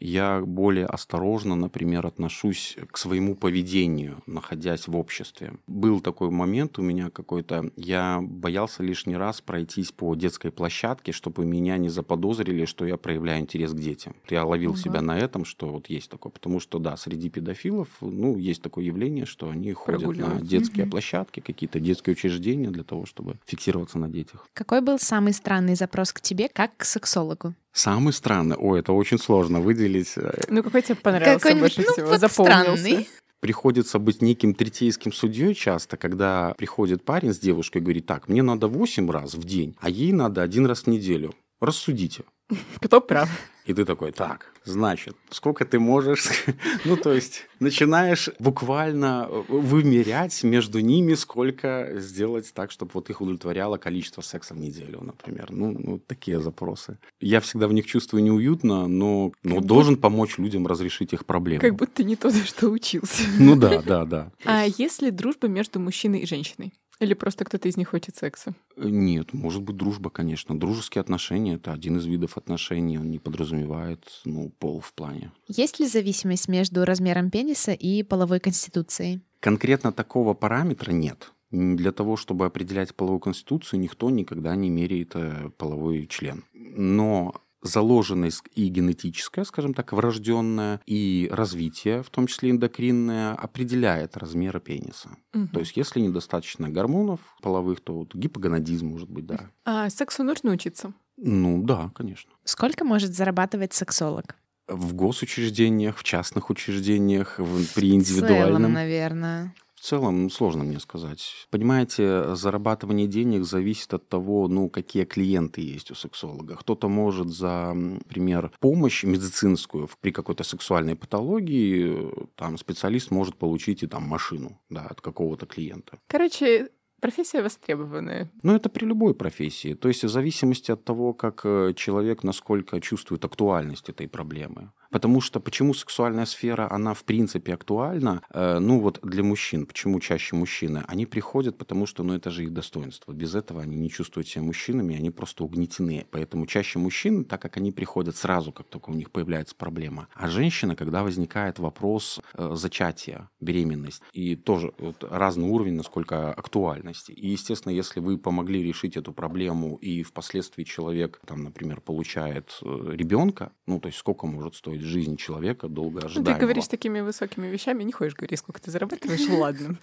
я более осторожно, например, отношусь к своему поведению, находясь в обществе. Был такой момент у меня какой-то, я боялся лишний раз пройтись по детской площадке, чтобы меня не заподозрили, что я проявляю интерес к детям. Я ловил Ага. себя на этом, что вот есть такое. Потому что, да, среди педофилов, ну, есть такое явление, что они ходят на детские Мгм. площадки, какие-то детские учреждения для того, чтобы фиксироваться на детях. Какой был самый странный запрос к тебе, как к сексологу? Самый странный. Ой, это очень сложно выделить. Ну, какой тебе понравился Какой-нибудь, больше ну, всего? вот Запомнился? странный. Приходится быть неким третейским судьей часто, когда приходит парень с девушкой и говорит, так, мне надо 8 раз в день, а ей надо один раз в неделю. Рассудите. <laughs> Кто прав? И ты такой, так, значит, сколько ты можешь... <laughs> ну, то есть, начинаешь буквально э, вымерять между ними, сколько сделать так, чтобы вот их удовлетворяло количество секса в неделю, например. Ну, ну такие запросы. Я всегда в них чувствую неуютно, но, но как должен будто... помочь людям разрешить их проблемы. Как будто не то, за что учился. ну да, да, да. А если дружба между мужчиной и женщиной? Или просто кто-то из них хочет секса? Э, нет, может быть дружба, конечно. Дружеские отношения — это один из видов отношений, он не подразумевает ну, пол в плане. Есть ли зависимость между размером пениса и половой конституцией? Конкретно такого параметра нет. Для того, чтобы определять половую конституцию, никто никогда не меряет э, половой член. Но заложенность и генетическая, скажем так, врожденная, и развитие, в том числе эндокринное, определяет размеры пениса. Угу. То есть, если недостаточно гормонов половых, то вот гипогонадизм может быть, да. А сексу нужно учиться? Ну да, конечно. Сколько может зарабатывать сексолог? В госучреждениях, в частных учреждениях, в, при индивидуальном. В целом, наверное целом сложно мне сказать. Понимаете, зарабатывание денег зависит от того, ну, какие клиенты есть у сексолога. Кто-то может за, например, помощь медицинскую при какой-то сексуальной патологии, там специалист может получить и там машину, да, от какого-то клиента. Короче, Профессия востребованная. Ну, это при любой профессии. То есть в зависимости от того, как э, человек насколько чувствует актуальность этой проблемы. Потому что почему сексуальная сфера, она в принципе актуальна, э, ну вот для мужчин, почему чаще мужчины? Они приходят, потому что, ну это же их достоинство. Без этого они не чувствуют себя мужчинами, они просто угнетены. Поэтому чаще мужчины, так как они приходят сразу, как только у них появляется проблема. А женщина, когда возникает вопрос э, зачатия, беременность, и тоже вот, разный уровень, насколько актуальности. И, естественно, если вы помогли решить эту проблему, и впоследствии человек, там, например, получает э, ребенка, ну, то есть сколько может стоить жизнь человека долго ожидаемого. Ну, ты говоришь такими высокими вещами, не хочешь говорить, сколько ты зарабатываешь, ладно.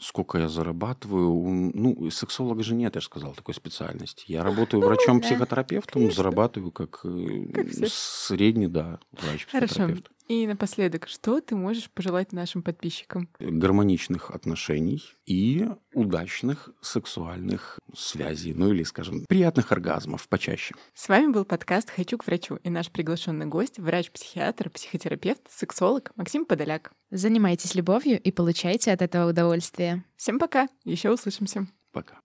Сколько я зарабатываю? Ну, сексолога же нет, я же сказал, такой специальности. Я работаю ну, врачом-психотерапевтом, зарабатываю как, э, как средний, да, врач-психотерапевт. И напоследок, что ты можешь пожелать нашим подписчикам? Гармоничных отношений и удачных сексуальных связей, ну или, скажем, приятных оргазмов почаще. С вами был подкаст «Хочу к врачу» и наш приглашенный гость, врач-психиатр, психотерапевт, сексолог Максим Подоляк. Занимайтесь любовью и получайте от этого удовольствие. Всем пока, еще услышимся. Пока.